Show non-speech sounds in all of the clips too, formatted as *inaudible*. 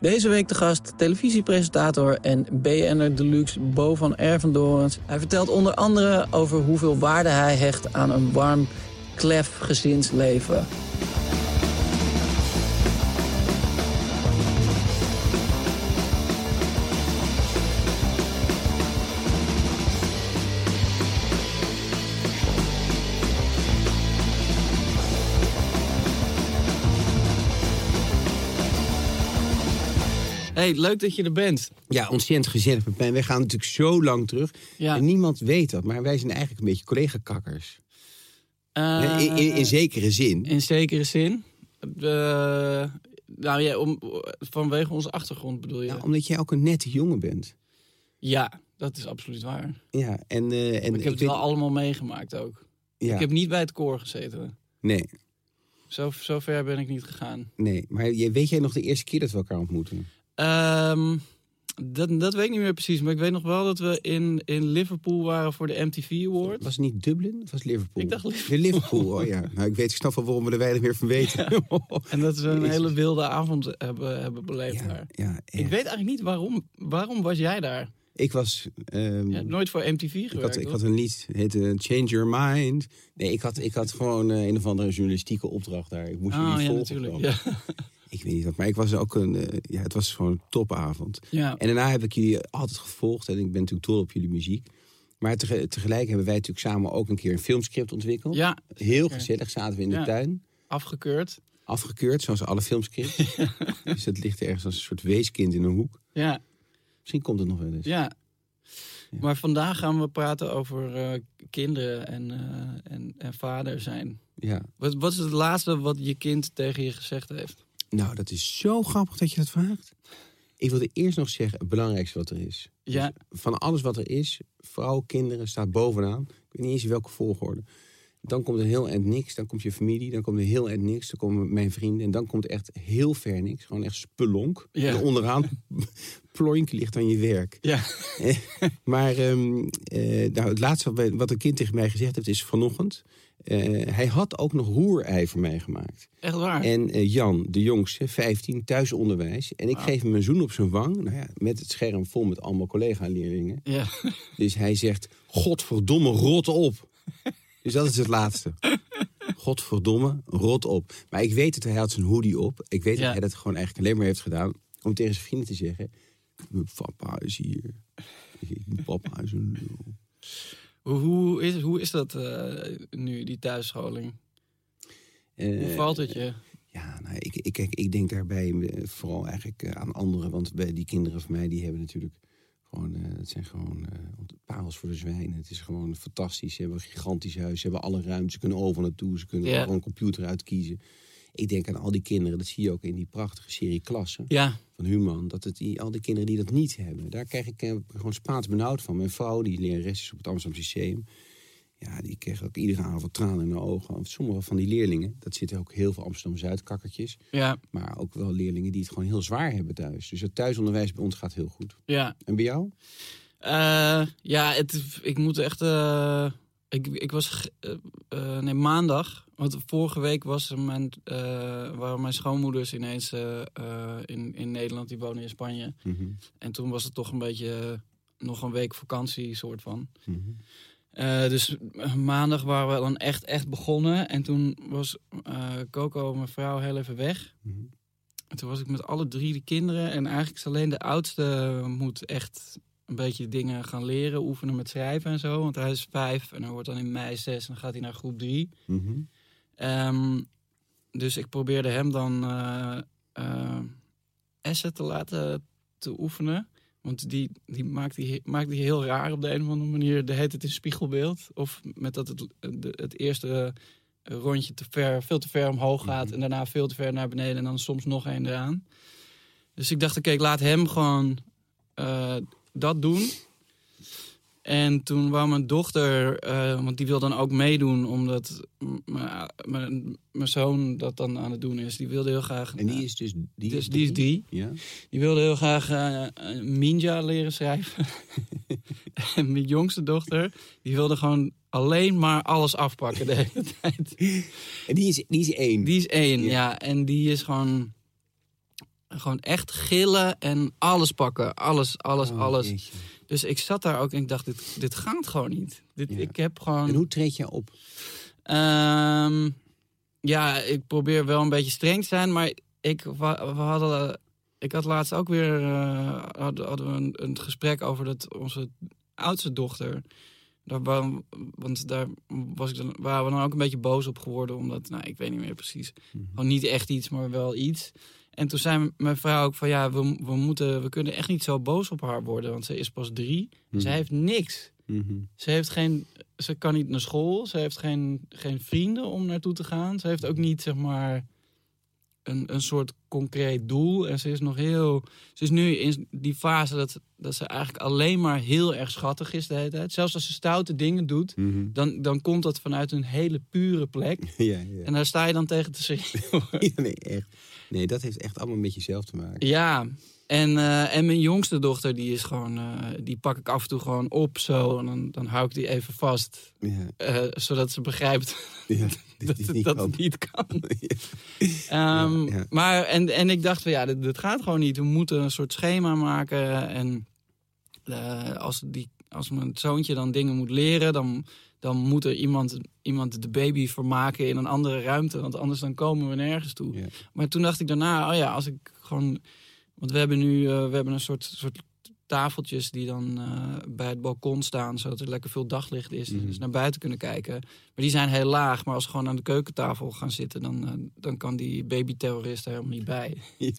Deze week de gast, televisiepresentator en BN'er Deluxe Bo van Ervendorens. Hij vertelt onder andere over hoeveel waarde hij hecht aan een warm, klef gezinsleven. Hey, leuk dat je er bent. Ja, ontzettend gezellig met mij. Wij gaan natuurlijk zo lang terug. Ja. En niemand weet dat, maar wij zijn eigenlijk een beetje collega-kakkers. Eh, in, in, in zekere zin. In zekere zin. Eh, nou ja, om, vanwege onze achtergrond bedoel je? Ja, omdat jij ook een nette jongen bent. Ja, dat is absoluut waar. Ja, en, eh, en ik heb het weet- wel allemaal meegemaakt ook. ja, Ik heb niet bij het koor gezeten. nee, Zo, zo ver ben ik niet gegaan. nee. Maar weet jij nog de eerste keer dat we elkaar ontmoeten? Ehm, dat, dat weet ik niet meer precies. Maar ik weet nog wel dat we in, in Liverpool waren voor de MTV Awards. Was het niet Dublin of was het Liverpool? Ik dacht Liverpool. De Liverpool, oh ja. Nou, ik weet, ik snap wel waarom we er weinig meer van weten. *laughs* En dat we een hele wilde avond hebben, hebben beleefd ja, daar. ja, Ik weet eigenlijk niet waarom. Waarom was jij daar? Ik was... ehm, nooit voor MTV gewerkt, ik had, ik had een lied, het heette Change Your Mind. Nee, ik had, ik had gewoon eh, een of andere journalistieke opdracht daar. Ik moest Oh jullie ja, volgen. natuurlijk. *laughs* Ik weet niet wat, maar ik was ook een, eh, ja, het was gewoon een topavond. ja. En daarna heb ik jullie altijd gevolgd en ik ben natuurlijk dol op jullie muziek. Maar tege- tegelijk hebben wij natuurlijk samen ook een keer een filmscript ontwikkeld. ja, Heel gezellig zaten we in de Ja. tuin. afgekeurd. Afgekeurd, zoals alle filmscripts. *laughs* dus dat ligt ergens als een soort weeskind in een hoek. Ja, Misschien komt het nog wel eens. ja. Maar vandaag gaan we praten over eh, kinderen en, eh, en, en vader zijn. Ja. Wat, wat is het laatste wat je kind tegen je gezegd heeft? Nou, dat is zo grappig dat je dat vraagt. Ik wilde eerst nog zeggen, het belangrijkste wat er is. Ja. Dus van alles wat er is, vrouw, kinderen, staat bovenaan. Ik weet niet eens in welke volgorde. Dan komt er heel eind niks, dan komt je familie, dan komt er heel eind niks, dan komen mijn vrienden. En dan komt echt heel ver niks, gewoon echt spelonk. Ja. En onderaan *laughs* ploink ligt aan je werk. Ja. *laughs* Maar ehm, eh, nou, het laatste wat, wat een kind tegen mij gezegd heeft is vanochtend. Eh, hij had ook nog roerei voor mij gemaakt. Echt waar? En eh, Jan, de jongste, 15, thuisonderwijs. En ik geef hem een zoen op zijn wang. Nou ja, met het scherm vol met allemaal collega-leerlingen. Ja. Dus hij zegt, godverdomme, rot op. dus dat is het laatste. Godverdomme, rot op. Maar ik weet dat hij had zijn hoodie op. Ik weet Ja. dat hij dat gewoon eigenlijk alleen maar heeft gedaan... om tegen zijn vrienden te zeggen... Mijn papa is hier. Mijn papa is een lul. Hoe, is, hoe is dat eh, nu, die thuisscholing? Hoe Eh, valt het je? Ja, nou, ik, ik, ik denk daarbij eh, vooral eigenlijk aan anderen. Want bij die kinderen van mij, die hebben natuurlijk gewoon... het zijn gewoon eh, parels voor de zwijnen. Het is gewoon fantastisch. Ze hebben een gigantisch huis. Ze hebben alle ruimte. Ze kunnen over naartoe. Ze kunnen gewoon een computer uitkiezen. Ik denk aan al die kinderen. Dat zie je ook in die prachtige serie Klassen Ja, van Human. Dat het die, al die kinderen die dat niet hebben. Daar krijg ik eh, gewoon Spaans benauwd van. Mijn vrouw, die lerares is op het Amsterdam Lyceum. Ja, die kreeg ook iedere avond tranen in de ogen. Sommige van die leerlingen, dat zitten ook heel veel Amsterdam-Zuid-kakkertjes. ja, Maar ook wel leerlingen die het gewoon heel zwaar hebben thuis. Dus het thuisonderwijs bij ons gaat heel goed. ja. En bij jou? Eh, ja, het, ik moet echt. eh, ik, ik was eh, eh, nee, maandag. Want vorige week was mijn, eh, waren mijn schoonmoeders ineens in, in Nederland. Die wonen in Spanje. Mhm, En toen was het toch een beetje nog een week vakantie, soort van. mhm. Dus maandag waren we dan echt, echt begonnen. En toen was Coco, mijn vrouw, heel even weg. Mhm. En toen was ik met alle drie de kinderen. En eigenlijk is alleen de oudste moet echt een beetje dingen gaan leren. Oefenen met schrijven en zo. Want hij is vijf en hij wordt dan in mei zes. En dan gaat hij naar groep drie. Mhm. Ehm, dus ik probeerde hem dan Essen te laten te oefenen. Want die, die maakt, die maakt die heel raar op de een of andere manier. De heet het in spiegelbeeld. Of met dat het, het eerste rondje te ver, veel te ver omhoog gaat. Mhm. En daarna veel te ver naar beneden. En dan soms nog één eraan. Dus ik dacht, oké, ik laat hem gewoon eh, dat doen. En toen wou mijn dochter, eh, want die wil dan ook meedoen, omdat m- mijn- zoon dat dan aan het doen is. Die wilde heel graag. En die is dus... Die dus die is drie. Ja? Die wilde heel graag eh, eh, Minja leren schrijven. *laughs* en mijn jongste dochter, die wilde gewoon alleen maar alles afpakken de hele *laughs* tijd. En die is, die is één. Die is één, Ja. ja. En die is gewoon, gewoon echt gillen en alles pakken. Alles, alles, Oh, alles. jeetje. Dus ik zat daar ook en ik dacht, dit, dit gaat gewoon niet. Dit, Ja. Ik heb gewoon... En hoe treed je op? Ehm, ja, ik probeer wel een beetje streng te zijn, maar ik, we hadden, ik had laatst ook weer eh, hadden, hadden we een, een gesprek over dat onze oudste dochter. Daar, wa- want daar was ik dan, waren we dan ook een beetje boos op geworden, omdat, nou, ik weet niet meer precies. Mhm. Gewoon niet echt iets, maar wel iets. En toen zei mijn vrouw ook van ja, we, we, moeten, we kunnen echt niet zo boos op haar worden, want ze is pas drie. Mhm. Zij heeft niks. Mhm. Ze heeft geen, ze kan niet naar school. Ze heeft geen, geen vrienden om naartoe te gaan. Ze heeft ook niet, zeg maar, een, een soort concreet doel. En ze is nog heel. Ze is nu in die fase dat, dat ze eigenlijk alleen maar heel erg schattig is de hele tijd. Zelfs als ze stoute dingen doet, Mhm. dan, dan komt dat vanuit een hele pure plek. *laughs* Ja, ja. En daar sta je dan tegen te. *laughs* Ja, nee, echt. Nee, dat heeft echt allemaal met jezelf te maken. Ja, en, eh, en mijn jongste dochter, die is gewoon, eh, die pak ik af en toe gewoon op zo. En dan, dan hou ik die even vast. Ja, eh, zodat ze begrijpt ja. *laughs* dat, het- niet dat niet kan. *laughs* Ja. Ehm. Maar, en, en ik dacht van ja, dit, dit gaat gewoon niet. We moeten een soort schema maken. En als, die, als mijn zoontje dan dingen moet leren, dan, dan moet er iemand, iemand de baby vermaken in een andere ruimte. Want anders dan komen we nergens toe. Ja. Maar toen dacht ik daarna, oh ja, als ik gewoon. Want we hebben nu eh, we hebben een soort, soort tafeltjes die dan eh, bij het balkon staan, zodat er lekker veel daglicht is. Mhm. Dus naar buiten kunnen kijken. Maar die zijn heel laag. Maar als we gewoon aan de keukentafel gaan zitten, dan, eh, dan kan die babyterrorist er helemaal niet bij. *laughs*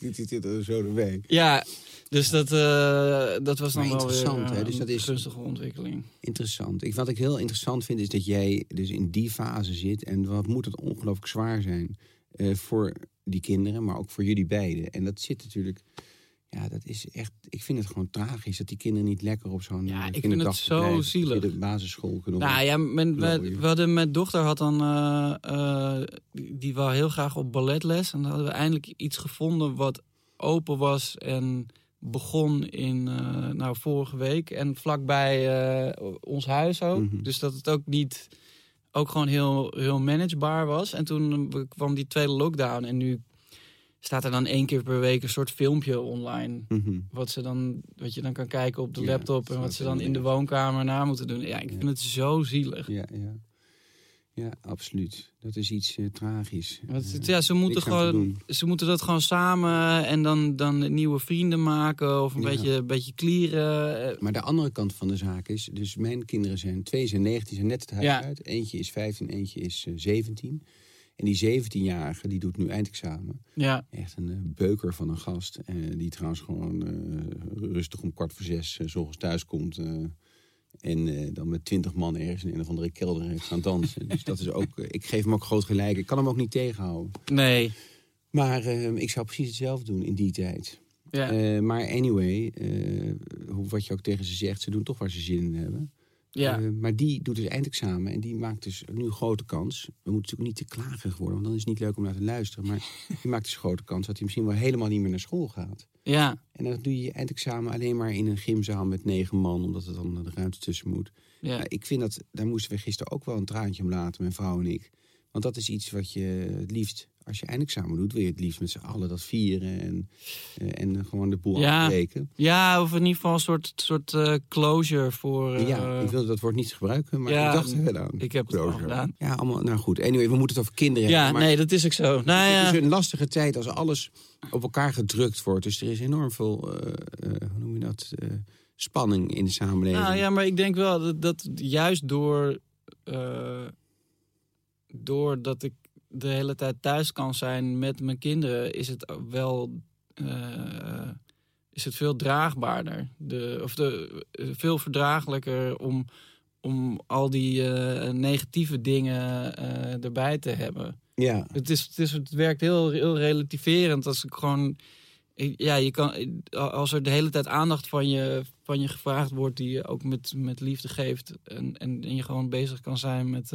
Dit zit er zo erbij. Ja, dus dat, eh, dat was dan Maar wel weer interessant, hè? eh, Dus een dat is- gunstige ontwikkeling. Interessant. Ik, wat ik heel interessant vind, is dat jij dus in die fase zit. En wat moet het ongelooflijk zwaar zijn eh, voor die kinderen, maar ook voor jullie beiden. En dat zit natuurlijk. Ja, dat is echt. Ik vind het gewoon tragisch dat die kinderen niet lekker op zo'n. Ja, eh, ik vind het zo zielig. De basisschool kunnen Nou ja, mijn, we, hadden, mijn dochter had dan, eh, eh, die, wou heel graag op balletles. En dan hadden we eindelijk iets gevonden wat open was en begon in, nou, vorige week. En vlakbij ons huis ook. Mhm. Dus dat het ook niet, ook gewoon heel, heel managebaar was. En toen kwam die tweede lockdown en nu staat er dan één keer per week een soort filmpje online. Mhm. Wat, ze dan, wat je dan kan kijken op de Ja, laptop en wat ze dan in de woonkamer na moeten doen. Ja, ik Ja. vind het zo zielig. Ja, ja. Ja, absoluut. Dat is iets eh, tragisch. Eh, ja, ze moeten, gewoon, ze moeten dat gewoon samen en dan, dan nieuwe vrienden maken of een Ja. beetje, een beetje klieren. Eh, Maar de andere kant van de zaak is, dus mijn kinderen zijn, twee zijn 19, zijn net het huis uit. Eentje is 15, eentje is eh, 17. En die 17-jarige, die doet nu eindexamen. Ja, Echt een eh, beuker van een gast. eh, die trouwens gewoon eh, rustig om kwart voor zes uh, s ochtends thuis komt. en dan met twintig man ergens in een of andere kelder heeft gaan dansen. dus dat is ook, ik geef hem ook groot gelijk. Ik kan hem ook niet tegenhouden. nee. Maar ik zou precies hetzelfde doen in die tijd. Ja, maar anyway, hoe, wat je ook tegen ze zegt, ze doen toch waar ze zin in hebben. Ja. Eh, maar die doet dus eindexamen en die maakt dus nu een grote kans. We moeten natuurlijk niet te klagerig worden, want dan is het niet leuk om naar te luisteren. Maar *laughs* die maakt dus een grote kans dat hij misschien wel helemaal niet meer naar school gaat. ja, En dan doe je je eindexamen alleen maar in een gymzaal met negen man, omdat er dan de ruimte tussen moet. ja. Nou, ik vind dat, daar moesten we gisteren ook wel een traantje om laten, mijn vrouw en ik. Want dat is iets wat je het liefst als je eindexamen doet, wil je het liefst met z'n allen dat vieren en, eh, en gewoon de boel Ja. afbreken. Ja, of in ieder geval een soort, soort eh, closure voor... eh, ja, ik wilde dat woord niet gebruiken, maar ja, ik dacht er wel aan. ik heb het al Closure. gedaan. Ja, allemaal, nou goed. Anyway, we moeten het over kinderen Ja, hebben. maar nee, dat is ook zo. Nou Het ja, is een lastige tijd als alles op elkaar gedrukt wordt. Dus er is enorm veel, hoe noem je dat, spanning in de samenleving. nou ja, maar ik denk wel dat, dat juist door... doordat ik de hele tijd thuis kan zijn met mijn kinderen... is het wel... eh, is het veel draagbaarder. De, of de, eh, veel verdraaglijker om, om al die eh, negatieve dingen erbij te hebben. ja. Het, is, het, is, het werkt heel, heel relativerend als ik gewoon. Ja, je kan, als er de hele tijd aandacht van je, van je gevraagd wordt, die je ook met, met liefde geeft. En, en, en je gewoon bezig kan zijn met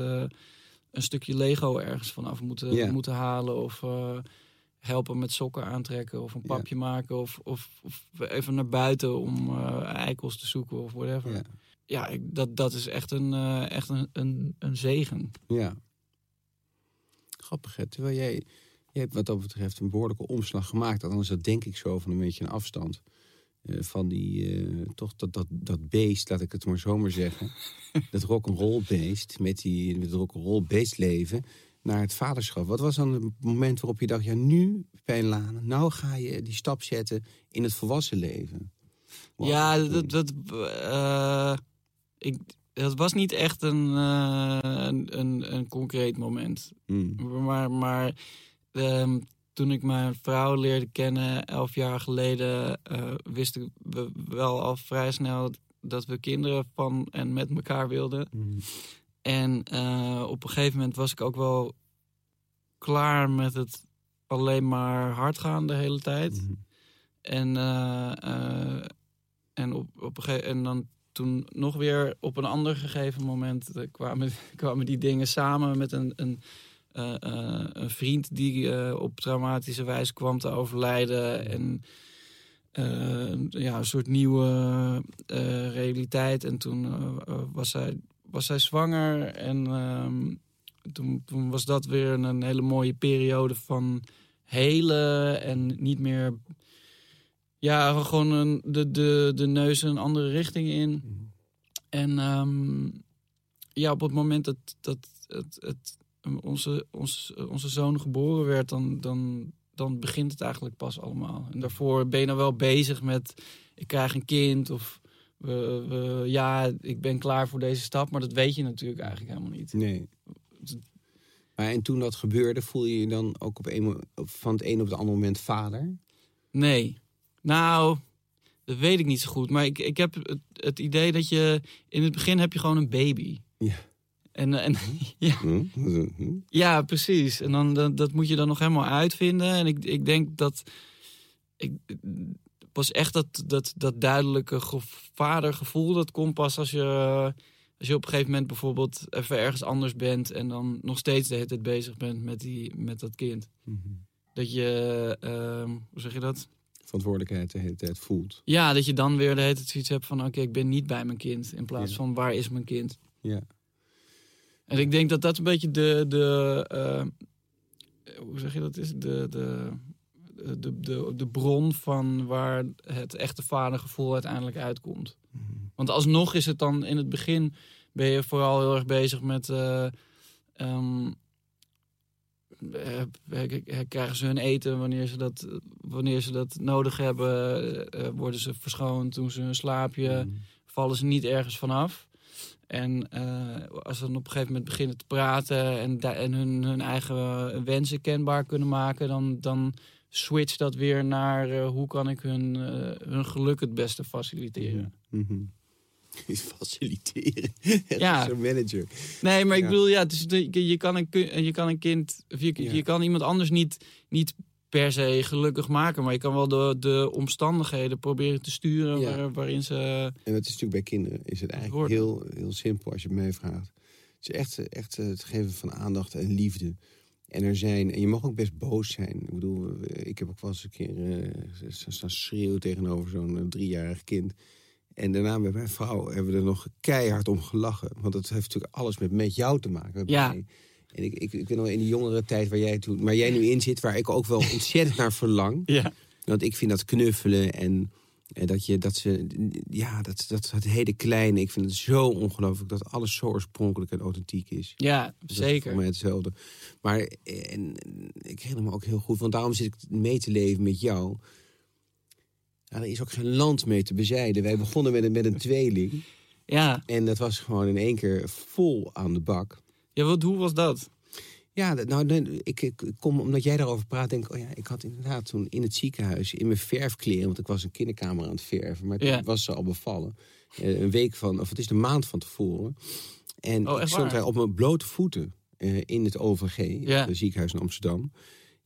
een stukje Lego ergens vanaf moeten, moeten halen. Of eh, helpen met sokken aantrekken. Of een papje maken. Of, of, of even naar buiten om eh, eikels te zoeken of whatever. Ja. Ja, ik, dat, dat is echt een, eh, echt een, een, een zegen. Ja. Grappig, hè? Terwijl jij, jij hebt wat dat betreft een behoorlijke omslag gemaakt. Althans, dat denk ik zo van een beetje een afstand. Eh, van die, eh, toch dat, dat, dat beest, laat ik het maar zo maar zeggen. *laughs* dat rock'n'roll beest, met, die, met het rock'n'roll beest leven, naar het vaderschap. Wat was dan het moment waarop je dacht, ja nu, Pijn nou ga je die stap zetten in het volwassen leven? Wow. Ja, dat, dat, eh, ik, dat was niet echt een, een, een, een concreet moment. Mm. Maar, maar ehm, toen ik mijn vrouw leerde kennen, elf jaar geleden, eh, wisten we wel al vrij snel dat we kinderen van en met elkaar wilden. Mm. En eh, op een gegeven moment was ik ook wel klaar met het alleen maar hard gaan de hele tijd. Mm. En, eh, en, op, op een gege- en dan toen nog weer op een ander gegeven moment kwamen, *laughs* kwamen die dingen samen met een, een, eh, eh, een vriend die eh, op traumatische wijze kwam te overlijden. En ja, een soort nieuwe realiteit. En toen was, zij, was zij zwanger. En ehm, toen, toen was dat weer een hele mooie periode van helen en niet meer ja, gewoon een, de, de, de neus een andere richting in. Mm. En ehm, ja, op het moment dat, dat het, het, onze, onze, onze zoon geboren werd, dan, dan, dan begint het eigenlijk pas allemaal. En daarvoor ben je dan wel bezig met, ik krijg een kind of we, we, ja, ik ben klaar voor deze stap. Maar dat weet je natuurlijk eigenlijk helemaal niet. Nee. Maar en toen dat gebeurde, voel je je dan ook op een, van het een op het andere moment vader? Nee. Nou, dat weet ik niet zo goed. Maar ik, ik heb het, het idee dat je... In het begin heb je gewoon een baby. Ja. En, en, *laughs* ja, Hm? Hm? ja, precies. En dan, dat, dat moet je dan nog helemaal uitvinden. En ik, ik denk dat... Ik, pas echt dat, dat, dat duidelijke ge- vadergevoel... dat komt pas als je, als je op een gegeven moment bijvoorbeeld... even ergens anders bent... en dan nog steeds de hele tijd bezig bent met, die, met dat kind. Mhm. Dat je... ehm, hoe zeg je dat? Verantwoordelijkheid de hele tijd voelt. Ja, dat je dan weer de hele tijd zoiets hebt van... oké, ik ben niet bij mijn kind. In plaats Ja. van, waar is mijn kind? Ja. En ik denk dat dat een beetje de... de eh, hoe zeg je dat is? De, de, de, de, de bron van waar het echte vadergevoel uiteindelijk uitkomt. Mhm. Want alsnog is het dan in het begin... ben je vooral heel erg bezig met... eh, ehm, eh, krijgen ze hun eten wanneer ze dat, wanneer ze dat nodig hebben? worden ze verschoond? Doen ze hun slaapje? Mhm. vallen ze niet ergens vanaf. En eh, als ze dan op een gegeven moment beginnen te praten en, hun, hun eigen wensen kenbaar kunnen maken, dan, dan switcht dat weer naar eh, hoe kan ik hun, eh, hun geluk het beste faciliteren. Mhm. *laughs* Faciliteren. *laughs* Ja. Zo'n manager. Nee, maar ik bedoel, ja, je, je, kan een, je kan een kind, of je, Ja. je kan iemand anders niet, niet per se gelukkig maken, maar je kan wel de, de omstandigheden proberen te sturen Ja. waar- waarin ze. En dat is natuurlijk bij kinderen is het eigenlijk heel, heel simpel als je het mij vraagt. Het is echt, echt het geven van aandacht en liefde. En er zijn, en je mag ook best boos zijn. Ik bedoel, ik heb ook wel eens een keer staan schreeuwen tegenover zo'n eh, driejarig kind. En daarna met mijn vrouw hebben we er nog keihard om gelachen. Want dat heeft natuurlijk alles met, met jou te maken. Ja. mij. En ik, ik, ik ben al in die jongere tijd waar jij, toen, waar jij nu in zit, waar ik ook wel *laughs* ontzettend naar verlang. Ja. Want ik vind dat knuffelen en, en dat je dat ze. Ja, dat, dat het hele kleine. Ik vind het zo ongelooflijk dat alles zo oorspronkelijk en authentiek is. Ja, Dat zeker. voor mij hetzelfde. Maar en, ik herinner me ook heel goed, want daarom zit ik mee te leven met jou. Ja, er is ook geen land mee te bezijden. Wij begonnen met een, met een tweeling. Ja. En dat was gewoon in één keer vol aan de bak. Ja, wat, hoe was dat? Ja, nou, ik, ik kom, omdat jij daarover praat, denk ik, oh ja, ik had inderdaad toen in het ziekenhuis in mijn verfkleren, want ik was een kinderkamer aan het verven, maar toen Ja. was ze al bevallen. Eh, Een week van, of het is de maand van tevoren. En Oh, ik stond daar op mijn blote voeten eh, in het OVG, Ja. het ziekenhuis in Amsterdam.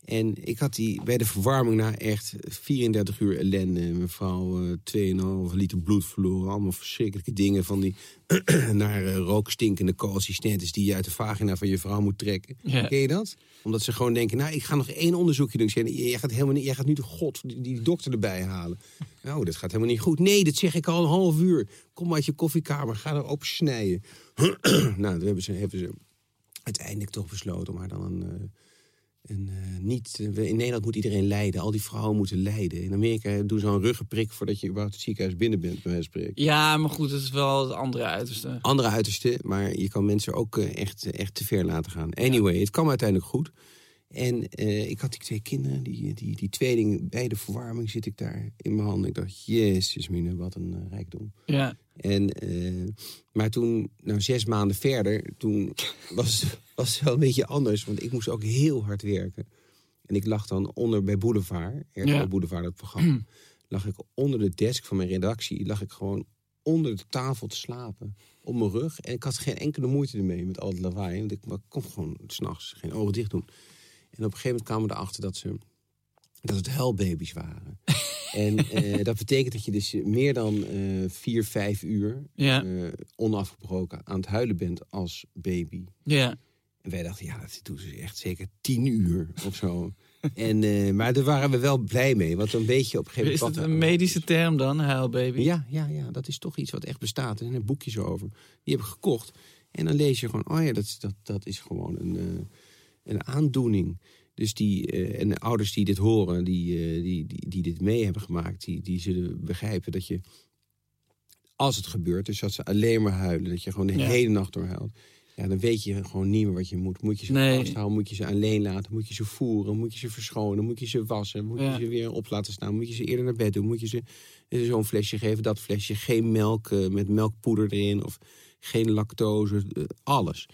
En ik had die bij de verwarming na echt 34 uur ellende. Mijn vrouw eh 2,5 liter bloed verloren. Allemaal verschrikkelijke dingen van die *clears throat* naar eh, rookstinkende co-assistentes die je uit de vagina van je vrouw moet trekken. Ja. Ken je dat? Omdat ze gewoon denken, nou, ik ga nog één onderzoekje doen. Jij gaat helemaal niet, jij gaat nu de god, die, die dokter erbij halen. Nou, *laughs* dat gaat helemaal niet goed. Nee, dat zeg ik al een half uur. Kom uit je koffiekamer, ga erop snijden. *clears throat* nou, toen hebben ze, hebben ze uiteindelijk toch besloten om haar dan een... eh, een, eh, niet, eh, in Nederland moet iedereen lijden. Al die vrouwen moeten lijden. In Amerika doen ze al een ruggenprik voordat je überhaupt het ziekenhuis binnen bent, bij spreken. Ja, maar goed, het is wel het andere uiterste. Andere uiterste, maar je kan mensen ook eh, echt, echt te ver laten gaan. Anyway, het kwam uiteindelijk goed. En eh, ik had die twee kinderen, die, die, die tweeling bij de verwarming zit ik daar in mijn handen. Ik dacht, jezus mine, wat een eh, rijkdom. Ja. En, eh, maar toen, nou zes maanden verder, toen was, was het wel een beetje anders. Want ik moest ook heel hard werken. En ik lag dan onder bij Boulevard, RTL Ja. Boulevard, het programma. lag ik onder de desk van mijn redactie, lag ik gewoon onder de tafel te slapen. Op mijn rug. En ik had geen enkele moeite ermee met al het lawaai. Want ik kon gewoon s'nachts geen ogen dicht doen. En op een gegeven moment kwamen we erachter dat ze dat het huilbaby's waren. *laughs* en eh, dat betekent dat je dus meer dan eh, vier, vijf uur Ja. eh, onafgebroken aan het huilen bent als baby. Ja. En wij dachten, ja, dat doen ze echt zeker tien uur of zo. *laughs* en, maar daar waren we wel blij mee. Want dan weet je op een gegeven Is moment... het wat een medische term dan, huilbaby? Ja, ja, ja, dat is toch iets wat echt bestaat. Er zijn er boekjes over. Die heb ik gekocht. En dan lees je gewoon, oh ja, dat, is- dat, dat is gewoon een, een aandoening. Dus die, eh, en de ouders die dit horen, die, eh, die, die, die dit mee hebben gemaakt, die, die zullen begrijpen dat je, als het gebeurt, dus dat ze alleen maar huilen, dat je gewoon de Ja. hele nacht door huilt. Ja, dan weet je gewoon niet meer wat je moet. Moet je ze Nee. vasthouden, moet je ze alleen laten, moet je ze voeren, moet je ze verschonen, moet je ze wassen, moet Ja. je ze weer op laten staan, moet je ze eerder naar bed doen, moet je ze eh, zo'n flesje geven, dat flesje, geen melk met melkpoeder erin of geen lactose, alles.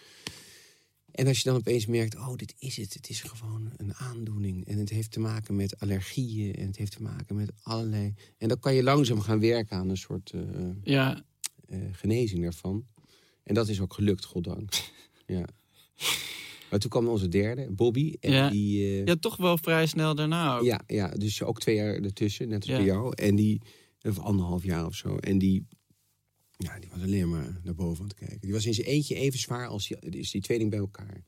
En als je dan opeens merkt, oh, dit is het. Het is gewoon een aandoening. En het heeft te maken met allergieën. En het heeft te maken met allerlei... En dan kan je langzaam gaan werken aan een soort eh, Ja. eh, genezing daarvan. En dat is ook gelukt, goddank. *laughs* ja. Maar toen kwam onze derde, Bobby. En Ja. die... eh, ja, toch wel vrij snel daarna ook. ja, ja, dus ook twee jaar ertussen, net als Ja. bij jou. En die, of anderhalf jaar of zo. En die, ja, die was alleen maar naar boven aan het kijken. Die was in zijn eentje even zwaar als die, is die tweeling bij elkaar.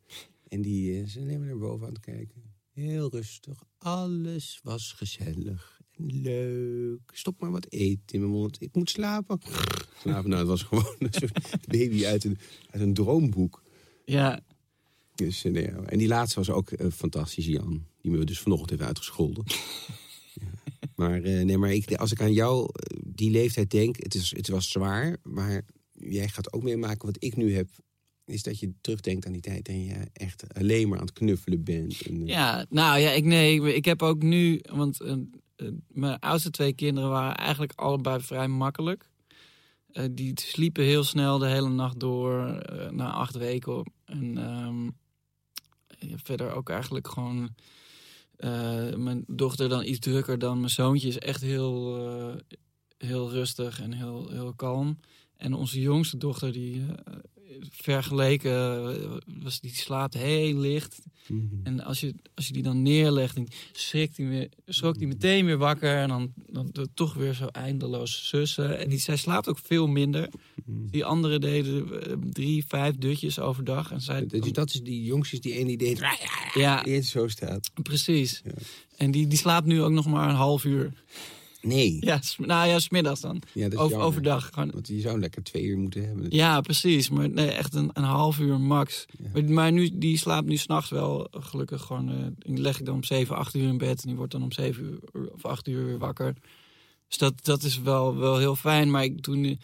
En die is alleen maar naar boven aan het kijken. Heel rustig. Alles was gezellig en leuk. Stop maar wat eten in mijn mond. Ik moet slapen. Slapen, *laughs* nou, het was gewoon een soort baby uit een, uit een droomboek. Ja. Dus, eh, nee, en die laatste was ook eh, fantastisch, Jan. Die me dus vanochtend heeft uitgescholden. Maar, eh, nee, maar ik, als ik aan jou eh, die leeftijd denk, het, is, het was zwaar. Maar jij gaat ook meemaken wat ik nu heb. Is dat je terugdenkt aan die tijd en je echt alleen maar aan het knuffelen bent. En, eh, Ja, nou ja, ik, nee, ik, heb ook nu, want mijn oudste twee kinderen waren eigenlijk allebei vrij makkelijk. Die sliepen heel snel de hele nacht door, na acht weken. En ehm, verder ook eigenlijk gewoon, eh, mijn dochter dan iets drukker dan mijn zoontje is echt heel, eh, heel rustig en heel, heel kalm. En onze jongste dochter, die eh, vergeleken, eh, was, die slaapt heel licht. mhm. En als je, als je die dan neerlegt, dan schrikt die weer, schrok die meteen weer wakker. En dan, dan, dan toch weer zo eindeloos sussen. En die, zij slaapt ook veel minder. Mhm. Die anderen deden eh, drie, vijf dutjes overdag. En zij, Dus dat is die jongstjes die ene die deed. ja, Die zo staat. precies. Ja. En die, die slaapt nu ook nog maar een half uur. Nee. Ja, nou ja, smiddags dan. Ja, dat is Over, overdag. Gewoon. Want je zou lekker twee uur moeten hebben. Ja, precies. Maar nee, echt een, een half uur max. Ja. Maar, maar nu, die slaapt nu s'nachts wel gelukkig gewoon... eh, die leg ik dan om 7, 8 uur in bed. En die wordt dan om 7 uur of 8 uur weer wakker. Dus dat, dat is wel, wel heel fijn. Maar ik, toen,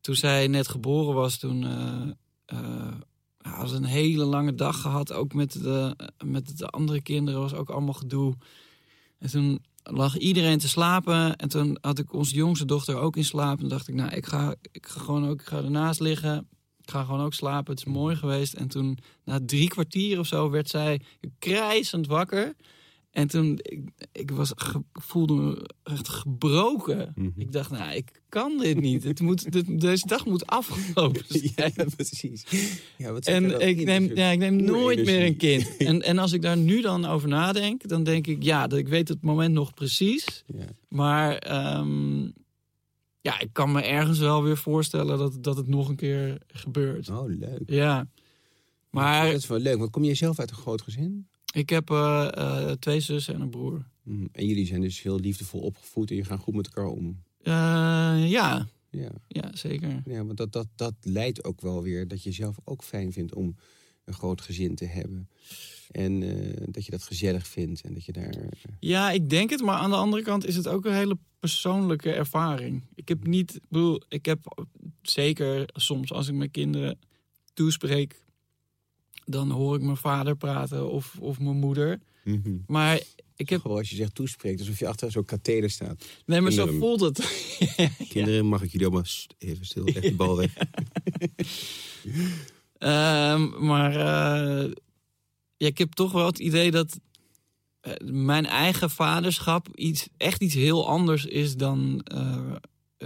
toen zij net geboren was, toen... eh, ja, had ze een hele lange dag gehad. Ook met de, met de andere kinderen was ook allemaal gedoe. En toen lag iedereen te slapen. En toen had ik onze jongste dochter ook in slaap. En dacht ik, nou, ik ga, ik ga gewoon ook ik ga ernaast liggen. Ik ga gewoon ook slapen. Het is mooi geweest. En toen, na drie kwartier of zo, werd zij krijsend wakker. En toen, ik, ik was, ge- voelde me echt gebroken. Mhm. Ik dacht, nou, ik kan dit niet. Het moet, dit- deze dag moet afgelopen *laughs* zijn. Ja, precies. Ja, wat je En ik neem, ja, ik neem nooit meer een kind. En, en als ik daar nu dan over nadenk, dan denk ik, ja, dat ik weet het moment nog precies. Ja. Maar ehm, ja, ik kan me ergens wel weer voorstellen dat, dat het nog een keer gebeurt. Oh, leuk. Ja. Maar dat is wel leuk. Want kom jij zelf uit een groot gezin? Ik heb eh, eh, twee zussen en een broer. Mhm. En jullie zijn dus heel liefdevol opgevoed en je gaat goed met elkaar om. Eh, ja, Ja, ja, zeker. ja want dat, dat, dat leidt ook wel weer dat je zelf ook fijn vindt om een groot gezin te hebben. En dat je dat gezellig vindt en dat je daar... Ja, ik denk het, maar aan de andere kant is het ook een hele persoonlijke ervaring. Ik heb niet, ik bedoel, ik heb zeker soms als ik mijn kinderen toespreek, dan hoor ik mijn vader praten of, of mijn moeder. Maar ik heb, Gewoon als je zegt toespreekt, alsof je achter zo'n katheder staat. nee, maar zo voelt het. *laughs* Kinderen, mag ik jullie allemaal even stil, leg de bal weg. *laughs* Ehm, maar eh, ja, ik heb toch wel het idee dat eh, mijn eigen vaderschap iets, echt iets heel anders is dan, eh,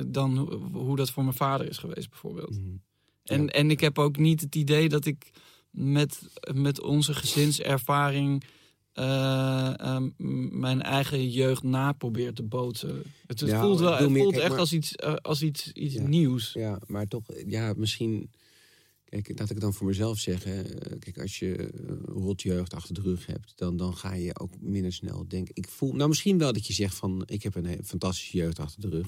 dan ho- hoe dat voor mijn vader is geweest, bijvoorbeeld. Mhm. En, Ja. en ik heb ook niet het idee dat ik met, met onze gezinservaring eh, ehm, mijn eigen jeugd na probeer te bootsen. Het, het Ja, voelt, wel, het meer- voelt echt maar- als iets, eh, als iets, iets Ja. nieuws. Ja, maar toch, ja, misschien. Kijk, laat ik het dan voor mezelf zeggen. Eh, Kijk, als je eh, rotjeugd achter de rug hebt, dan, dan ga je ook minder snel denken. Ik voel, nou misschien wel dat je zegt van, ik heb een he- fantastische jeugd achter de rug.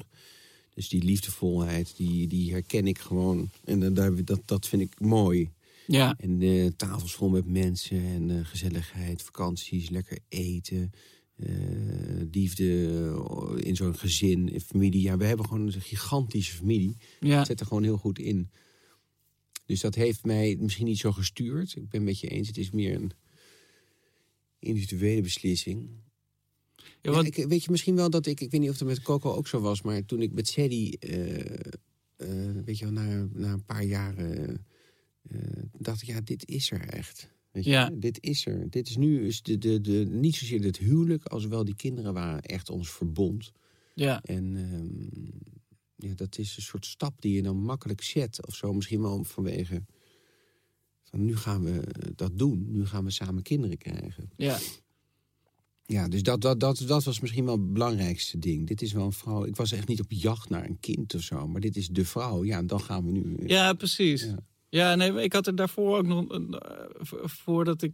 Dus die liefdevolheid, die, die herken ik gewoon. En dan daar, dat, dat vind ik mooi. Ja, En eh, tafels vol met mensen en eh, gezelligheid, vakanties, lekker eten. eh, liefde eh, in zo'n gezin, in familie. Ja, we hebben gewoon een gigantische familie. ja. Het zet er gewoon heel goed in. Dus dat heeft mij misschien niet zo gestuurd. Ik ben het met je eens. Het is meer een individuele beslissing. Ja, Ja, want- ik, weet je misschien wel dat ik... Ik weet niet of het met Coco ook zo was... maar toen ik met Sadie... weet je wel, na, na een paar jaren... eh, dacht ik, ja, dit is er echt. Weet je? Ja. Dit is er. Dit is nu is de, de, de, niet zozeer het huwelijk... als wel die kinderen waren echt ons verbond. ja. En ehm, ja, dat is een soort stap die je dan makkelijk zet. Of zo, misschien wel vanwege... van nu gaan we dat doen. Nu gaan we samen kinderen krijgen. ja. Ja, dus dat, dat, dat, dat was misschien wel het belangrijkste ding. Dit is wel een vrouw. Ik was echt niet op jacht naar een kind of zo. Maar dit is de vrouw. Ja, dan gaan we nu... Ja, precies. Ja. Ja, nee, ik had er daarvoor ook nog, een, eh, voordat ik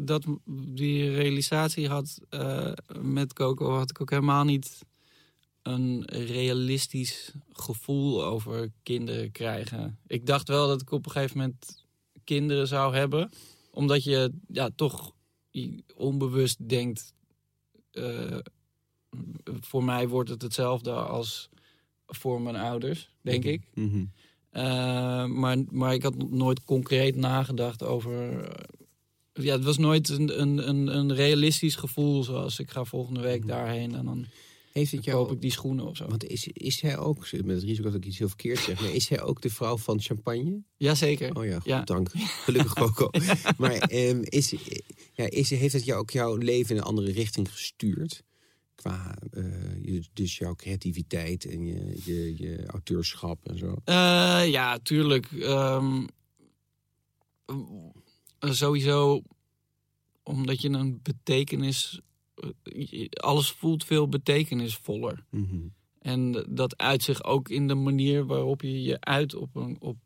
dat, die realisatie had eh, met Coco, had ik ook helemaal niet een realistisch gevoel over kinderen krijgen. Ik dacht wel dat ik op een gegeven moment kinderen zou hebben, omdat je ja, toch onbewust denkt, eh, voor mij wordt het hetzelfde als voor mijn ouders, denk ik. Mhm. Uh, maar, maar ik had nooit concreet nagedacht over. uh, ja, het was nooit een, een, een, een realistisch gevoel zoals ik ga volgende week daarheen en dan Heeft het koop jou... ik die schoenen of zo. Want is, is zij ook, met het risico dat ik iets heel verkeerd zeg... maar is zij ook de vrouw van champagne? Jazeker. Oh ja, goed, Ja. dank. *laughs* Gelukkig Coco. Maar ehm, is, ja, is, heeft het jou ook jouw leven in een andere richting gestuurd? Qua eh, je, dus jouw creativiteit en je, je, je auteurschap en zo. Uh, ja, tuurlijk. Um, sowieso omdat je een betekenis. Alles voelt veel betekenisvoller. Mm -hmm. En dat uit zich ook in de manier waarop je je uit op, een, op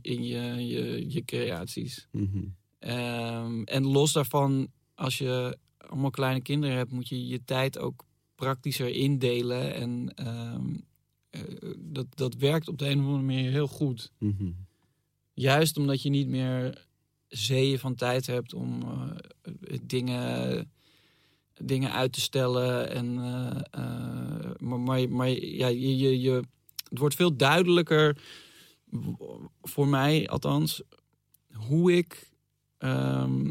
in je, je, je creaties. Mm -hmm. um, en los daarvan, als je allemaal kleine kinderen hebt, moet je je tijd ook praktischer indelen. En ehm, eh, dat, dat werkt op de een of andere manier heel goed. Mhm. Juist omdat je niet meer zeeën van tijd hebt om eh, dingen, dingen uit te stellen. En, eh, maar maar, maar ja, je, je, je, het wordt veel duidelijker, voor mij althans, hoe ik ehm,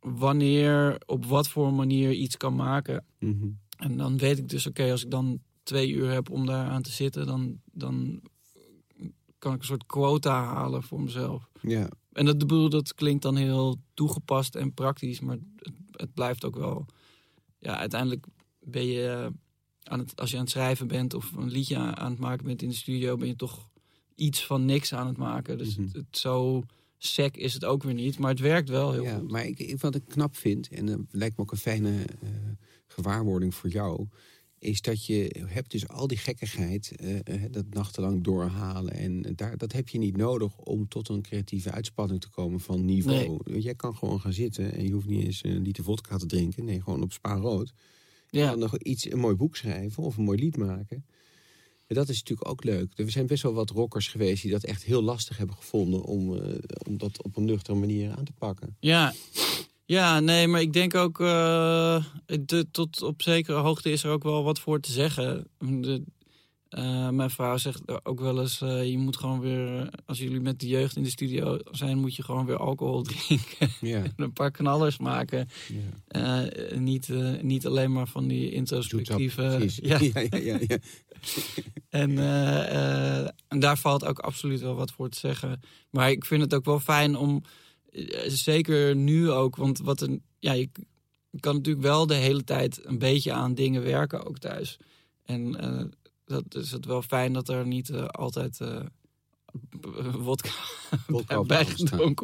wanneer, op wat voor manier iets kan maken. Mhm. En dan weet ik dus, oké, als ik dan twee uur heb om daar aan te zitten, dan, dan kan ik een soort quota halen voor mezelf. Ja, En dat, bedoel, dat klinkt dan heel toegepast en praktisch, maar het, het blijft ook wel. Ja, uiteindelijk ben je eh, aan het, als je aan het schrijven bent of een liedje aan aan het maken bent in de studio, ben je toch iets van niks aan het maken. Dus Mhm. het, het zo sec is het ook weer niet, maar het werkt wel heel ja goed. maar ik, ik- wat ik knap vind, en dat lijkt me ook een fijne eh, gewaarwording voor jou, is dat je hebt dus al die gekkigheid, eh, dat nachtenlang doorhalen. En daar, dat heb je niet nodig om tot een creatieve uitspanning te komen van niveau. Want Jij kan gewoon gaan zitten en je hoeft niet eens een liter vodka te drinken. Nee, gewoon op spa rood. Ja, dan nog iets, een mooi boek schrijven of een mooi lied maken. En dat is natuurlijk ook leuk. Er zijn best wel wat rockers geweest die dat echt heel lastig hebben gevonden om, eh, om dat op een nuchtere manier aan te pakken. Ja, ja, nee, maar ik denk ook, de, tot op zekere hoogte is er ook wel wat voor te zeggen. De, eh, mijn vrouw zegt ook wel eens, eh, je moet gewoon weer, als jullie met de jeugd in de studio zijn, moet je gewoon weer alcohol *laughs* drinken en een paar knallers maken. ja. Eh, niet, niet alleen maar van die introspectieve... *laughs* Ja, ja, ja, ja, en, en daar valt ook absoluut wel wat voor te zeggen. Maar ik vind het ook wel fijn om, zeker nu ook, want wat een, ja, je, kan natuurlijk wel de hele tijd een beetje aan dingen werken ook thuis. En dat is het wel fijn dat er niet eh, altijd b- *laughs* wodka Wodka *laughs*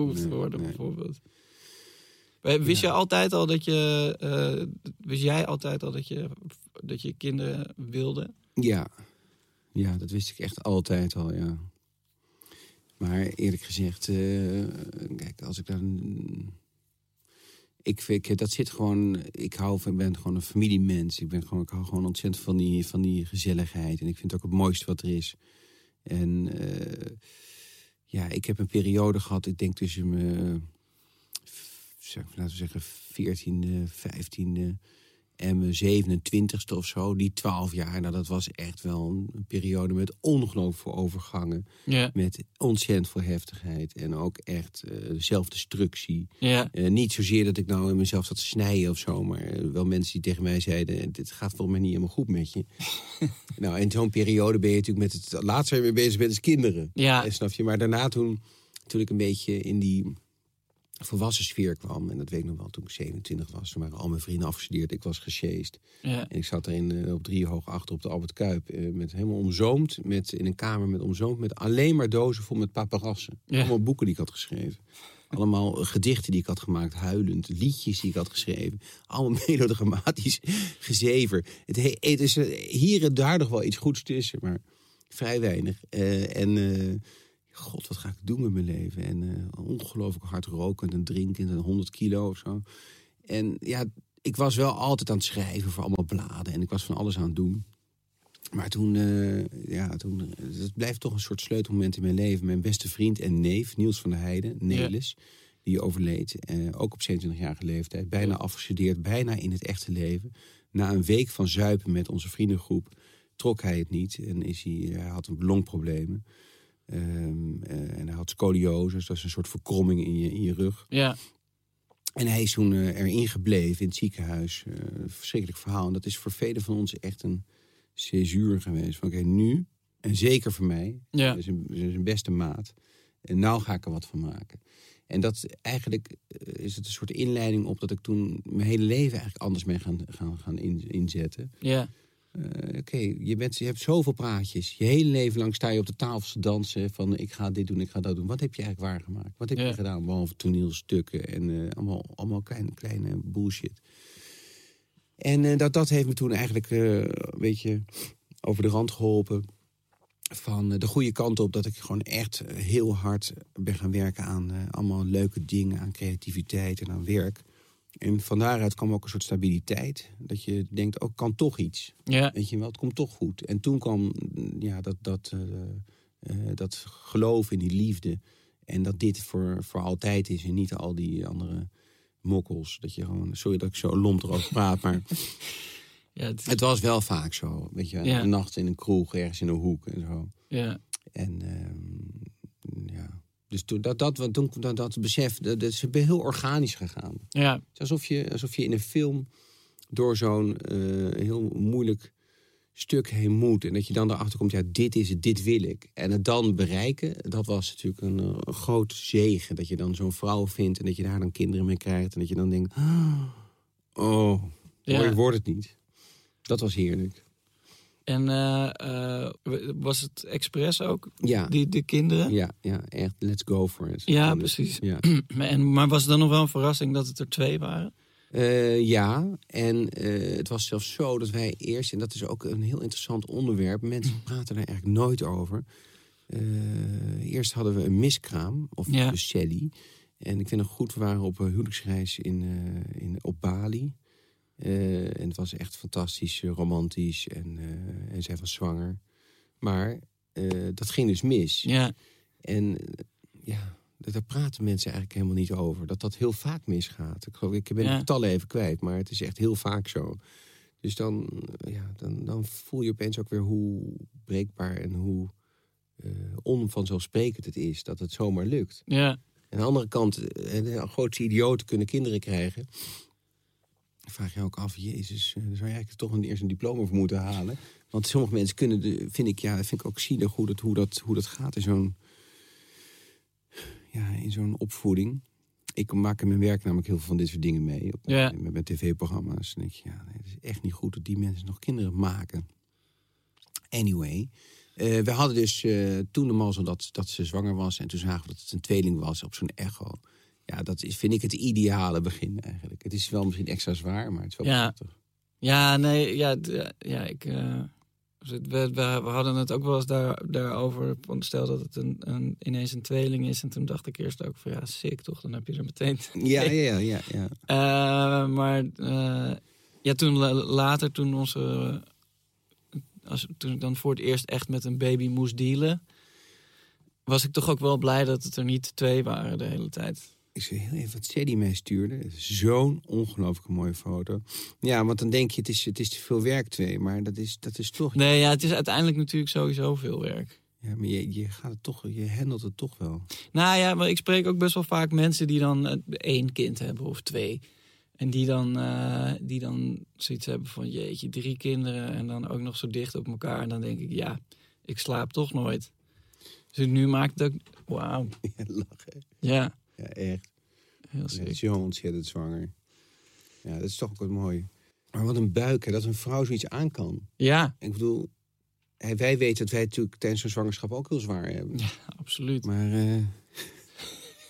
hoeft te worden, nee. bijvoorbeeld. Wist Ja. je altijd al dat je, eh, wist jij altijd al dat je, dat je kinderen wilde? Ja. ja, dat wist ik echt altijd al, ja. Maar eerlijk gezegd, kijk, als ik dan... Ik, vind- dat zit gewoon... Ik hou van, ik ben gewoon een familiemens. Ik, ben gewoon, ik hou gewoon ontzettend van die, van die gezelligheid. En ik vind het ook het mooiste wat er is. En eh, ja, ik heb een periode gehad, ik denk tussen mijn... Laten we zeggen, 14e, 15e en mijn 27ste of zo, die 12 jaar, nou, dat was echt wel een, een periode met ongelooflijk veel overgangen. Ja. Met ontzettend veel heftigheid en ook echt eh, zelfdestructie. Ja, Eh, niet zozeer dat ik nou in mezelf zat te snijden of zo, maar eh, wel mensen die tegen mij zeiden: Dit gaat volgens mij niet helemaal goed met je. *laughs* nou, in zo'n periode ben je natuurlijk met het laatste waar je mee bezig bent, is kinderen. ja, Eh, Snap je? Maar daarna toen, toen ik een beetje in die volwassen sfeer kwam, en dat weet ik nog wel toen ik 27 was, toen waren al mijn vrienden afgestudeerd, ik was gesjeest. ja, En ik zat er in, eh, op drie hoog achter op de Albert Kuip, eh, met helemaal omzoomd, met, in een kamer met omzoomd, met alleen maar dozen vol met paparassen. Ja. Allemaal boeken die ik had geschreven. Allemaal gedichten die ik had gemaakt, huilend, liedjes die ik had geschreven. Allemaal *laughs* melodramatisch gezever. Het, he- het is eh, hier en daar nog wel iets goeds tussen, maar vrij weinig. En god, wat ga ik doen met mijn leven? En eh, ongelooflijk hard rokend en drinkend en 100 kilo of zo. En ja, ik was wel altijd aan het schrijven voor allemaal bladen. En ik was van alles aan het doen. Maar toen, eh, ja, toen, eh, het blijft toch een soort sleutelmoment in mijn leven. Mijn beste vriend en neef, Niels van der Heijden, Nelis, die overleed. Eh, ook op 27-jarige leeftijd. Bijna Ja. afgestudeerd, bijna in het echte leven. Na een week van zuipen met onze vriendengroep trok hij het niet. En is hij, hij had een longproblemen. Ehm, eh, en hij had scoliose, dus dat is een soort verkromming in je, in je rug. ja, En hij is toen eh, erin gebleven in het ziekenhuis. Een verschrikkelijk verhaal. En dat is voor velen van ons echt een césuur geweest. Van oké, nu, en zeker voor mij, ja, dat is een, dat is een beste maat. En nou ga ik er wat van maken. En dat eigenlijk is het een soort inleiding op dat ik toen mijn hele leven eigenlijk anders mee gaan, gaan, gaan in- inzetten. ja, Eh, Oké, je, bent- je hebt zoveel praatjes. Je hele leven lang sta je op de tafel te dansen van ik ga dit doen, ik ga dat doen. Wat heb je eigenlijk waargemaakt? Wat heb je gedaan? Behalve toneelstukken en eh, allemaal, allemaal kleine, kleine bullshit. En eh, dat, dat heeft me toen eigenlijk een beetje over de rand geholpen. Van de goede kant op dat ik gewoon echt heel hard ben gaan werken aan allemaal leuke dingen, aan creativiteit en aan werk. En van daaruit kwam ook een soort stabiliteit. Dat je denkt, ook kan toch iets. Ja. Weet je wel, het komt toch goed. En toen kwam ja, dat, dat, uh, uh, dat geloof in die liefde. En dat dit voor, voor altijd is en niet al die andere mokkels. Dat je gewoon, sorry dat ik zo lomp erover praat, maar *laughs* Ja, het, het was wel vaak zo. Weet je, Ja. een nacht in een kroeg, ergens in een hoek en zo. ja. En ehm, ja, dus toen dat, dat, toen, dat, dat besef, dat, dat is heel organisch gegaan. ja. Het is alsof je, alsof je in een film door zo'n eh, heel moeilijk stuk heen moet. En dat je dan erachter komt, ja, dit is het, dit wil ik. En het dan bereiken, dat was natuurlijk een, eh, een groot zegen. Dat je dan zo'n vrouw vindt en dat je daar dan kinderen mee krijgt. En dat je dan denkt, *gasps* oh, Ja. mooi wordt het niet. Dat was heerlijk. En eh, eh, was het expres ook, Ja, die, de kinderen? ja, ja, echt, let's go for it. Ja, En, precies. Ja. Maar, *clears throat* en, maar was het dan nog wel een verrassing dat het er twee waren? Eh, ja, en het was zelfs zo dat wij eerst, en dat is ook een heel interessant onderwerp, mensen praten er eigenlijk nooit over. Eerst hadden we een miskraam, of Ja. de Sally. En ik vind het goed, we waren op een huwelijksreis in, in, op Bali. Eh, en het was echt fantastisch, eh, romantisch. En, eh, en zij was zwanger. Maar dat ging dus mis. Ja, En ja, daar praten mensen eigenlijk helemaal niet over. Dat dat heel vaak misgaat. Ik, geloof, ik ben Ja. de getallen even kwijt, maar het is echt heel vaak zo. Dus dan, ja, dan, dan voel je opeens ook weer hoe breekbaar en hoe onvanzelfsprekend het is dat het zomaar lukt. ja, En aan de andere kant, grootste idioten kunnen kinderen krijgen. Vraag je ook af, jezus, eh, daar zou je eigenlijk toch een, eerst een diploma voor moeten halen. Want sommige mensen kunnen, de, vind ik, ja, vind ik ook zielig hoe dat, hoe dat, hoe dat gaat in zo'n ja, in zo'n opvoeding. Ik maak in mijn werk namelijk heel veel van dit soort dingen mee. Op, Ja. Met mijn tv-programma's. Denk je, ja, nee, het is echt niet goed dat die mensen nog kinderen maken. Anyway. eh, we hadden dus eh, toen de mazzel dat, dat ze zwanger was. En toen zagen we dat het een tweeling was op zo'n echo. Ja, dat is, vind ik het ideale begin eigenlijk. Het is wel misschien extra zwaar, maar het is wel Ja. prachtig. ja, nee, ja, ja ik... eh, we, we, we hadden het ook wel eens daar, daarover. Stel dat het een, een, ineens een tweeling is. En toen dacht ik eerst ook van ja, sick toch? Dan heb je er meteen *laughs* Ja, ja, ja, ja. ja. Eh, maar eh, ja, toen la- later, toen onze. Als, toen ik dan voor het eerst echt met een baby moest dealen. Was ik toch ook wel blij dat het er niet twee waren de hele tijd. Ik zei heel even wat Sadie mij stuurde. Zo'n ongelooflijk mooie foto. Ja, want dan denk je, het is, het is te veel werk twee. Maar dat is, dat is toch... Nee, ja, het is uiteindelijk natuurlijk sowieso veel werk. Ja, maar je, je gaat het toch, je handelt het toch wel. Nou ja, maar ik spreek ook best wel vaak mensen die dan eh, één kind hebben of twee. En die dan, eh, die dan zoiets hebben van jeetje, drie kinderen en dan ook nog zo dicht op elkaar. En dan denk ik, ja, ik slaap toch nooit. Dus nu maakt het ook, wauw, *laughs* Ja, lachen. ja, Ja, echt. heel Ja, sick. zo ontzettend zwanger. Ja, dat is toch ook wat mooi. Maar wat een buik, hè, dat een vrouw zoiets aan kan. Ja, Ik bedoel, wij weten dat wij natuurlijk tijdens zo'n zwangerschap ook heel zwaar hebben. absoluut. Maar eh,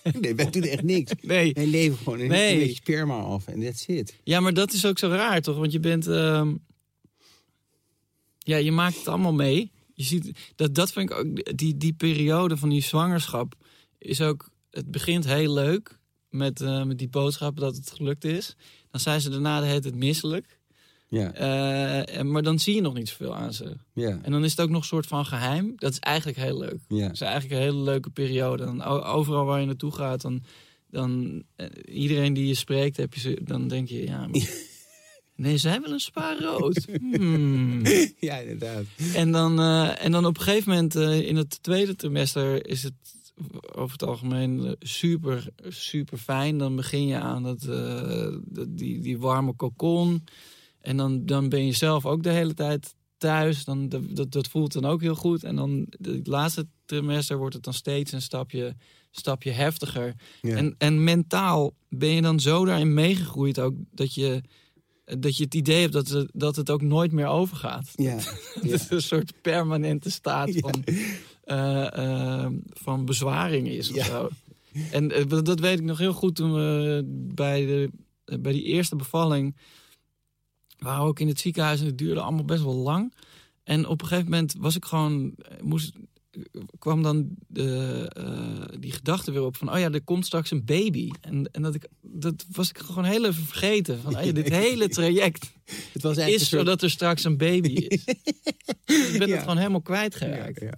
*laughs* nee, wij doen echt niks. *laughs* Nee, Wij leven gewoon een, Nee. een beetje sperma af en that's it. ja, maar dat is ook zo raar toch? Want je bent, ehm, ja, je maakt het allemaal mee. Je ziet, dat, dat vind ik ook, die, die periode van die zwangerschap is ook, het begint heel leuk met, eh, met die boodschap dat het gelukt is. Dan zijn ze daarna de hele tijd misselijk. Ja, Eh, en- maar dan zie je nog niet zoveel aan ze. ja, En dan is het ook nog een soort van geheim. Dat is eigenlijk heel leuk. ja. Het is eigenlijk een hele leuke periode. Dan, o- overal waar je naartoe gaat, dan, dan eh, iedereen die je spreekt, heb je ze, dan denk je, ja, maar, *laughs* nee, zij wil een spa rood. Hmm. ja, inderdaad. En, dan, en dan op een gegeven moment in het tweede trimester is het over het algemeen eh, super, super fijn. Dan begin je aan dat, eh, die, die warme cocon. En dan, dan ben je zelf ook de hele tijd thuis. Dan, dat, dat, voelt dan ook heel goed. En dan het laatste trimester wordt het dan steeds een stapje, stapje heftiger. Ja. En, en mentaal ben je dan zo daarin meegegroeid ook dat je, dat je het idee hebt dat het, dat het ook nooit meer overgaat. ja. *laughs* Het is een soort permanente staat van, van bezwaring is of Ja. zo. En eh, dat- weet ik nog heel goed toen we bij, de, eh, bij die eerste bevalling... waren we ook in het ziekenhuis en het duurde allemaal best wel lang. En op een gegeven moment was ik gewoon... eh, Moest, kwam dan de, eh, die gedachte weer op van, oh ja, er komt straks een baby. En, en dat, ik, dat was ik gewoon heel even vergeten. Van, oh dit *laughs* hele traject Het was is zodat er straks een baby is. *laughs* ik ben Ja. het gewoon helemaal kwijtgeraakt. Ja, ja.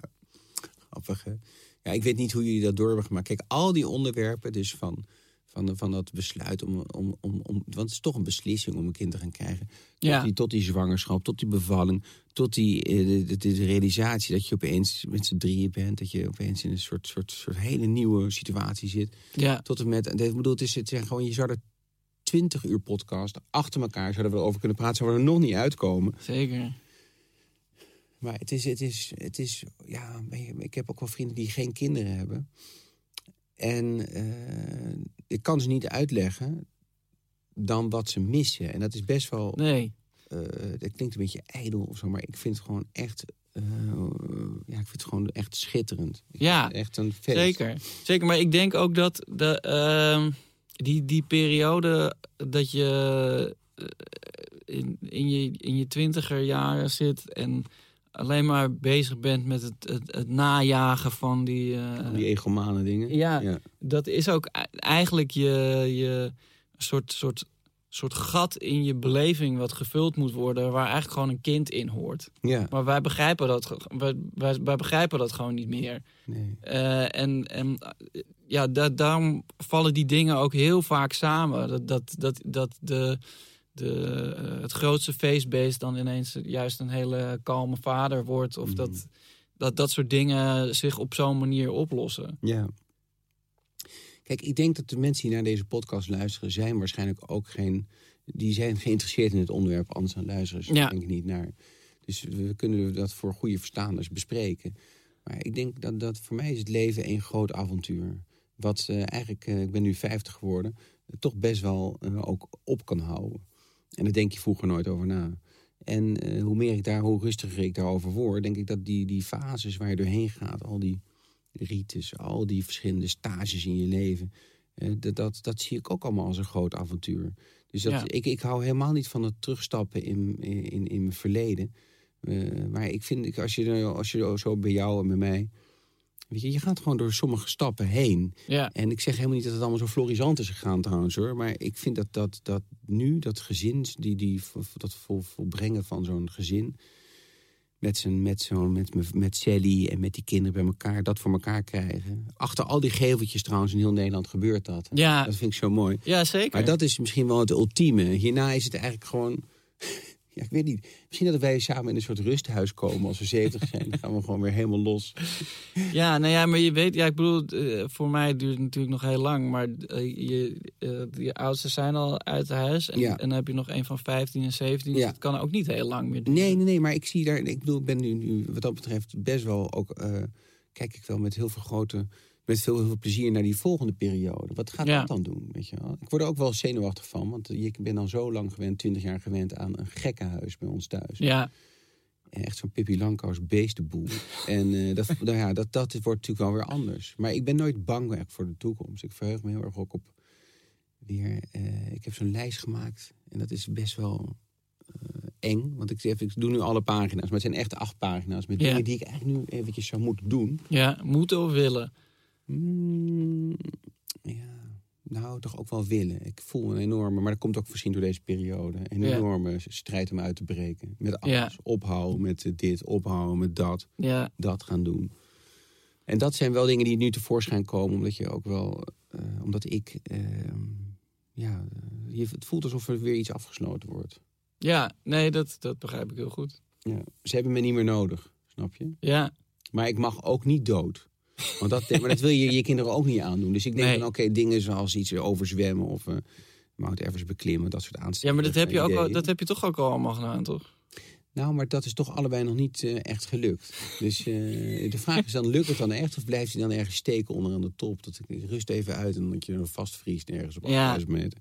Ja, ik weet niet hoe jullie dat door hebben gemaakt. Kijk, al die onderwerpen, dus van, van, van dat besluit om, om, om, om... Want het is toch een beslissing om een kind te gaan krijgen. Tot, Ja. die, tot die zwangerschap, tot die bevalling, tot die eh, de, de, de realisatie dat je opeens met z'n drieën bent. Dat je opeens in een soort, soort, soort hele nieuwe situatie zit. Ja, Tot en met, ik bedoel, het, is, het zijn gewoon, je zou er 20 uur podcast achter elkaar zouden we erover kunnen praten, zouden we er nog niet uitkomen. zeker. Maar het is, het is, het is, ja, ik heb ook wel vrienden die geen kinderen hebben. En eh, ik kan ze niet uitleggen dan wat ze missen. En dat is best wel, Nee, eh het klinkt een beetje ijdel of zo, maar ik vind het gewoon echt, eh, ja, ik vind het gewoon echt schitterend. Ik Ja, echt een feest. zeker. Zeker, maar ik denk ook dat de, ehm, die, die periode dat je eh, in, in, je in je twintiger jaren zit en alleen maar bezig bent met het, het, het najagen van die... eh, Die egomane dingen. Ja. ja. dat is ook e- eigenlijk je, je soort, soort, soort gat in je beleving wat gevuld moet worden, waar eigenlijk gewoon een kind in hoort. ja. Maar wij begrijpen dat, wij, wij, wij begrijpen dat gewoon niet meer. Nee. Eh, en en ja, da daarom vallen die dingen ook heel vaak samen. Dat, dat, dat, dat de, de, eh, het grootste feestbeest dan ineens juist een hele kalme vader wordt. Of dat, dat dat soort dingen zich op zo'n manier oplossen. Ja. Kijk, ik denk dat de mensen die naar deze podcast luisteren... zijn waarschijnlijk ook geen... die zijn *laughs* geïnteresseerd in het onderwerp, anders dan luisteren ze Ja. denk ik niet naar. Dus we kunnen dat voor goede verstaanders bespreken. Maar ik denk dat, dat voor mij is het leven een groot avontuur. Wat eh, eigenlijk, eh, ik ben nu 50 geworden... toch best wel ook op kan houden. En daar denk je vroeger nooit over na. En eh, hoe meer ik daar, hoe rustiger ik daarover word... denk ik dat die, die fases waar je doorheen gaat... al die rites, al die verschillende stages in je leven. eh, dat, dat, dat zie ik ook allemaal als een groot avontuur. Dus dat, Ja. ik, ik hou helemaal niet van het terugstappen in, in, in mijn verleden. Eh, maar ik vind, ik- als je, als je zo bij jou en bij mij... Weet je, je gaat gewoon door sommige stappen heen. Ja, En ik zeg helemaal niet dat het allemaal zo florisant is gegaan trouwens hoor. Maar ik vind dat, dat, dat nu, dat gezin, die, die, dat vol, volbrengen van zo'n gezin... Met, zijn, met, zo'n met, met, met Sally en met die kinderen bij elkaar, dat voor elkaar krijgen. Achter al die geveltjes trouwens in heel Nederland gebeurt dat. ja, Dat vind ik zo mooi. ja zeker. Maar dat is misschien wel het ultieme. Hierna is het eigenlijk gewoon... Ja, ik weet niet. Misschien dat wij samen in een soort rusthuis komen als we 70 zijn. Dan gaan we gewoon weer helemaal los. Ja, nou ja, maar je weet, ja, ik bedoel, eh, voor mij duurt het natuurlijk nog heel lang. Maar eh, je, eh, je oudsten zijn al uit huis. En, Ja. en dan heb je nog een van 15 en 17. Dus Ja. het kan ook niet heel lang meer duren. Nee, nee, nee, maar ik zie daar. Ik bedoel, ik ben nu, nu wat dat betreft best wel ook. kijk ik wel met heel veel grote. Met veel, veel plezier naar die volgende periode. Wat gaat Ja. dat dan doen? Weet je wel? Ik word er ook wel zenuwachtig van. Want je bent dan zo lang gewend, 20 jaar gewend aan een gekkenhuis bij ons thuis. Ja, En Echt zo'n Pippi Langkous beestenboel. *laughs* en eh, dat, nou ja, dat, dat wordt natuurlijk wel weer anders. Maar ik ben nooit bang echt voor de toekomst. Ik verheug me heel erg ook op weer... eh, ik heb zo'n lijst gemaakt. En dat is best wel eh, eng. Want ik, zeg, ik doe nu alle pagina's. Maar het zijn echt acht pagina's. Met Ja. dingen die ik eigenlijk nu eventjes zou moeten doen. ja, moeten of willen. Mm, ja, nou, toch ook wel willen. Ik voel een enorme, maar dat komt ook misschien door deze periode. Een Ja. enorme strijd om uit te breken. Met alles. Ja. Ophouden met dit, ophouden met dat Ja, dat gaan doen. En dat zijn wel dingen die nu tevoorschijn komen, omdat je ook wel, eh, omdat ik, eh, ja, eh, je, het voelt alsof er weer iets afgesloten wordt. ja nee, dat, dat begrijp ik heel goed. Ja. Ze hebben me niet meer nodig, snap je? Ja, Maar ik mag ook niet dood. Want dat, maar dat wil je je kinderen ook niet aandoen. Dus ik denk Nee. van, oké, dingen zoals iets overzwemmen of eh Mount Everest beklimmen, dat soort ja aanstekingen. maar dat heb, je ook al, dat heb je toch ook al allemaal gedaan, toch? Nou, maar dat is toch allebei nog niet eh, echt gelukt. Dus eh, de vraag is dan, lukt het dan echt of blijft hij dan ergens steken onder aan de top? Dat ik rust even uit en dat je dan vastvriest ergens op Ja. 8000 meter.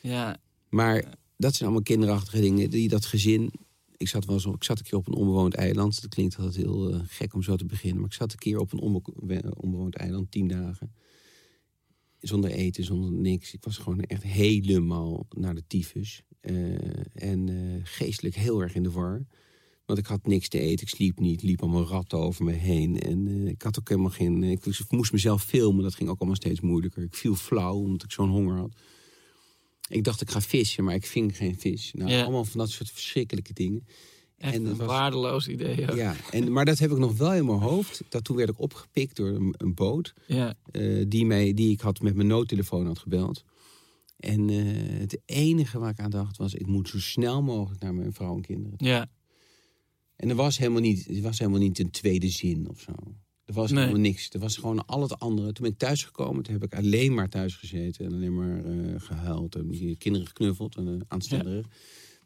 Ja, Maar dat zijn allemaal kinderachtige dingen. Die dat gezin. Ik zat, wel eens ik zat een keer op een onbewoond eiland. Dat klinkt altijd heel eh, gek om zo te beginnen. Maar ik zat een keer op een onbe- onbewoond eiland, tien dagen. Zonder eten, zonder niks. Ik was gewoon echt helemaal naar de tyfus. Eh, en eh, geestelijk heel erg in de war. Want ik had niks te eten, ik sliep niet, liep allemaal ratten over me heen. En ik had ook helemaal geen. Ik moest mezelf filmen, dat ging ook allemaal steeds moeilijker. Ik viel flauw omdat ik zo'n honger had. Ik dacht ik ga vissen, maar ik ving geen vis. Nou, Ja. allemaal van dat soort verschrikkelijke dingen. Echt En een was- waardeloos idee. Ja. Ja, en, maar dat heb ik nog wel in mijn hoofd. Dat toen werd ik opgepikt door een, een boot. Ja. eh, die, mij, die ik had met mijn noodtelefoon had gebeld. En eh, het enige waar ik aan dacht was... ik moet zo snel mogelijk naar mijn vrouw en kinderen. ja. En er was helemaal niet, er was helemaal niet een tweede zin of zo. Er was Nee. helemaal niks. Er was gewoon al het andere. Toen ben ik thuisgekomen, toen heb ik alleen maar thuis gezeten. En alleen maar eh, gehuild en die kinderen geknuffeld en uh, aanstellerig.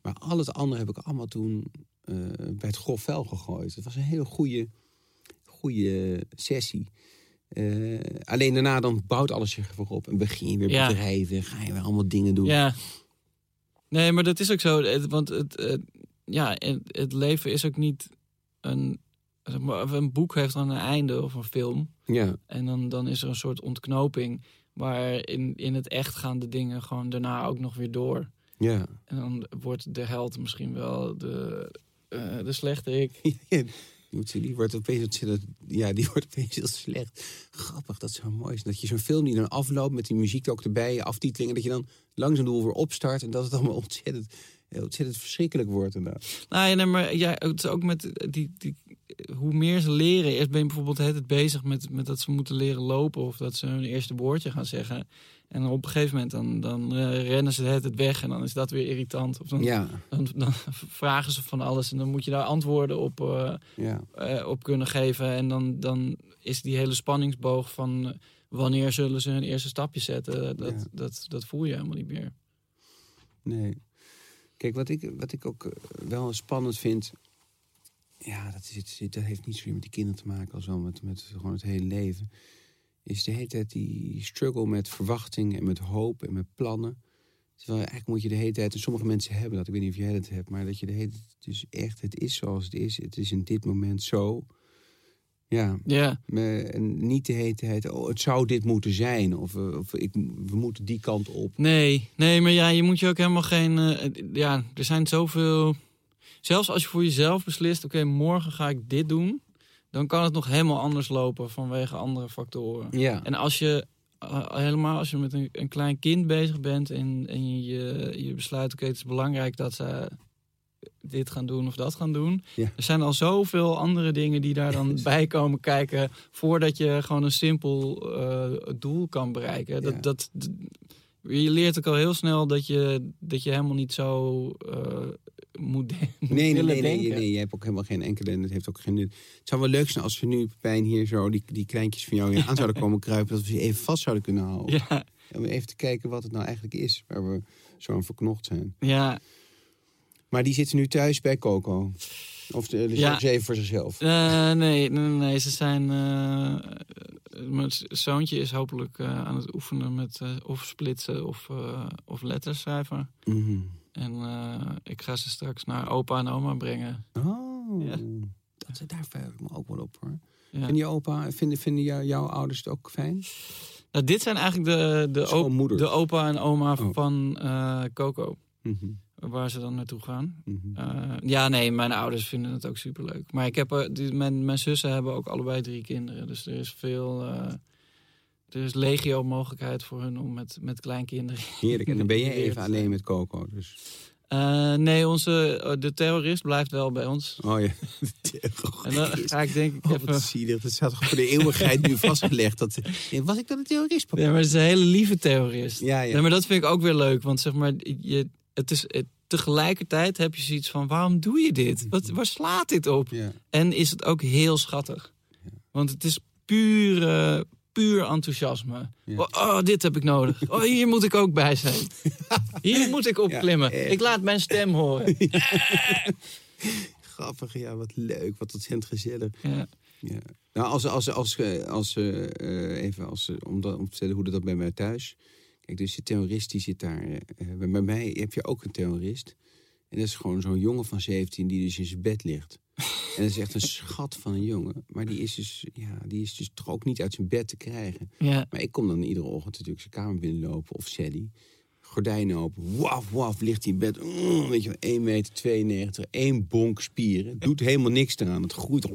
Maar al het andere heb ik allemaal toen eh, bij het grof vuil gegooid. Het was een hele goede, goede sessie. Eh, alleen daarna dan bouwt alles zich weer op. En begin je weer Ja. bedrijven, ga je weer allemaal dingen doen. Ja. Nee, maar dat is ook zo. Het- Want het, het- ja, het, het leven is ook niet een... Een boek heeft dan een einde of een film. ja. En dan, dan is er een soort ontknoping. Maar in, in het echt gaan de dingen gewoon daarna ook nog weer door. ja. En dan wordt de held misschien wel de, de slechte ik. *laughs* Ja, die wordt opeens ja, die *laughs* wordt opeens heel slecht. Grappig, dat zo mooi. is. Dat je zo'n film die dan afloopt met die muziek er ook erbij, aftitelingen, dat je dan langzaam de weer opstart en dat het allemaal *laughs* ontzettend, ontzettend verschrikkelijk wordt. inderdaad. Nou ja, nee, maar ja, het is ook met die, die, hoe meer ze leren. Eerst ben je bijvoorbeeld tijd bezig met, met dat ze moeten leren lopen of dat ze hun eerste woordje gaan zeggen. En op een gegeven moment dan, dan eh, rennen ze tijd weg en dan is dat weer irritant. Of dan, Ja, dan, dan vragen ze van alles en dan moet je daar antwoorden op, eh, ja, eh, op kunnen geven. En dan, dan is die hele spanningsboog van wanneer zullen ze hun eerste stapje zetten, dat, Ja. dat, dat voel je helemaal niet meer. nee. Kijk, wat ik, wat ik ook wel spannend vind, ja, dat, is, dat heeft niet zozeer met die kinderen te maken als wel met, met gewoon het hele leven, is de hele tijd die struggle met verwachting en met hoop en met plannen. Terwijl eigenlijk moet je de hele tijd, en sommige mensen hebben dat, ik weet niet of jij dat hebt, maar dat je de hele tijd, dus echt, het is zoals het is, het is in dit moment zo. Ja, Ja, en niet de hele tijd, oh, het zou dit moeten zijn, of, eh, of ik, we moeten die kant op. Nee, nee, maar ja, je moet je ook helemaal geen. eh, ja, er zijn zoveel. Zelfs als je voor jezelf beslist: oké, morgen ga ik dit doen. Dan kan het nog helemaal anders lopen vanwege andere factoren. Ja, En als je eh, helemaal als je met een, een klein kind bezig bent en, en je, je besluit: oké, het is belangrijk dat ze dit gaan doen of dat gaan doen. Ja. Er zijn al zoveel andere dingen die daar dan *laughs* bij komen kijken voordat je gewoon een simpel eh, doel kan bereiken. Dat, Ja. dat, je leert ook al heel snel dat je, dat je helemaal niet zo eh, moet, de- *laughs* moet Nee, nee, nee, nee, denken. nee, je hebt ook helemaal geen enkele en het heeft ook geen nut. Het zou wel leuk zijn als we nu, Pepijn, hier zo die, die kleintjes van jou aan zouden *laughs* komen kruipen, dat we ze even vast zouden kunnen houden. Ja, Om even te kijken wat het nou eigenlijk is, waar we zo aan verknocht zijn. ja. Maar die zitten nu thuis bij Coco. Of de, Ja. even voor zichzelf. Eh, nee, nee, nee, ze zijn. eh, mijn zoontje is hopelijk eh, aan het oefenen met eh, of splitsen of, eh, of letters schrijven. Mhm. En eh, ik ga ze straks naar opa en oma brengen. Oh, Ja. dat, daar verheug ik me ook wel op hoor. Ja. Vinden, je opa, vinden, vinden jou- jouw ouders het ook fijn? Nou, dit zijn eigenlijk de, de, op- de opa en oma Oh. van eh, Coco. Mhm, Waar ze dan naartoe gaan. mhm. Eh, ja, nee, mijn ouders vinden het ook superleuk. Maar ik heb, er- die, mijn, mijn zussen hebben ook allebei drie kinderen. Dus er is veel. eh, er is legio mogelijkheid voor hun om met, met kleinkinderen. *laughs* Heerlijk. En dan ben je even alleen met Coco. Dus. Eh, nee, onze, eh, de terrorist blijft wel bij ons. Oh ja. *laughs* En dan ga ik denk ik Oh, even. zielig. Dat staat toch voor de eeuwigheid nu vastgelegd. Dat, Eh, was ik dan een terrorist, papa? Ja, maar het is een hele lieve terrorist. Ja, ja. Ja, maar dat vind ik ook weer leuk. Want zeg maar, je, het is, het, tegelijkertijd heb je zoiets van: waarom doe je dit? *laughs* Wat, waar slaat dit op? Ja. En is het ook heel schattig. Want het is puur, eh, puur enthousiasme. Ja. Oh, oh, dit heb ik nodig. *laughs* Oh, hier moet ik ook bij zijn. Hier moet ik opklimmen. ik laat mijn stem horen. *laughs* Grappig, ja, wat leuk. Wat ontzettend gezellig. Ja. Ja. Nou, als, als, als, als, als, eh, eh, even als, eh, om, dat, om te vertellen hoe dat bij mij thuis. Kijk, dus de terrorist die zit daar. eh, eh, bij mij heb je ook een terrorist. En dat is gewoon zo'n jongen van 17 die dus in zijn bed ligt. *laughs* En dat is echt een schat van een jongen. Maar die is dus, ja, die is dus toch ook niet uit zijn bed te krijgen. Ja. Maar ik kom dan iedere ochtend natuurlijk zijn kamer binnenlopen. Of Sally. Gordijnen open. Waf, waf, ligt hij in bed. Mm, weet je wel, 1 meter 92. één bonk spieren. Doet helemaal niks eraan. Het groeit. *laughs*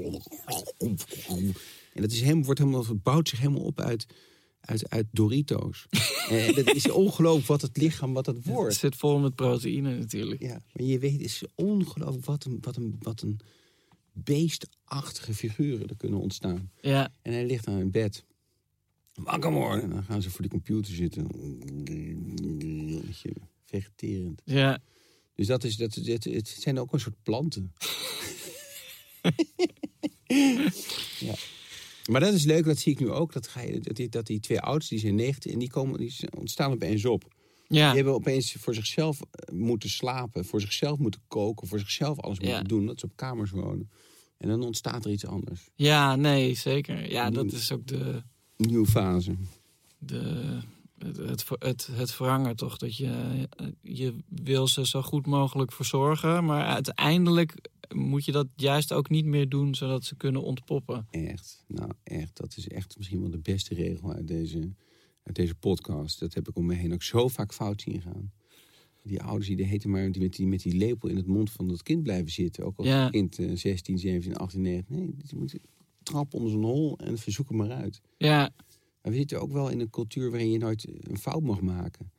En dat is helemaal, wordt helemaal, het bouwt zich helemaal op uit, uit, uit Doritos. *laughs* en dat is ongelooflijk wat het lichaam, wat het Het wordt. zit vol met proteïne natuurlijk. Ja, maar je weet, het is ongelooflijk wat een, wat een, wat een beestachtige figuren er kunnen ontstaan. Ja, En hij ligt aan in bed. Wakker worden. En dan gaan ze voor de computer zitten. Vegeterend. ja. Dus dat is, dat, het, het zijn ook een soort planten. *laughs* ja. Maar dat is leuk, dat zie ik nu ook. Dat, ga je, dat, die, dat die twee ouders, die zijn 19 en die, komen, die ontstaan opeens op. Ja, Die hebben opeens voor zichzelf eh, moeten slapen, voor zichzelf moeten koken, voor zichzelf alles Ja. moeten doen. Dat ze op kamers wonen. En dan ontstaat er iets anders. ja, nee, zeker. Ja, dat is ook de, nieuwe fase. de, het, het, het, het verhangen toch. Dat je, je wil ze zo goed mogelijk verzorgen. Maar uiteindelijk moet je dat juist ook niet meer doen, zodat ze kunnen ontpoppen. Echt, nou echt, dat is echt misschien wel de beste regel uit deze, uit deze podcast. Dat heb ik om me heen ook zo vaak fout zien gaan. Die ouders die de heten maar die met, die met die lepel in het mond van dat kind blijven zitten. Ook al is Ja. het kind eh, 16, 17, 18, 19. Nee, die moet trap onder zo'n hol en verzoek hem maar uit. Ja, Maar we zitten ook wel in een cultuur waarin je nooit een fout mag maken.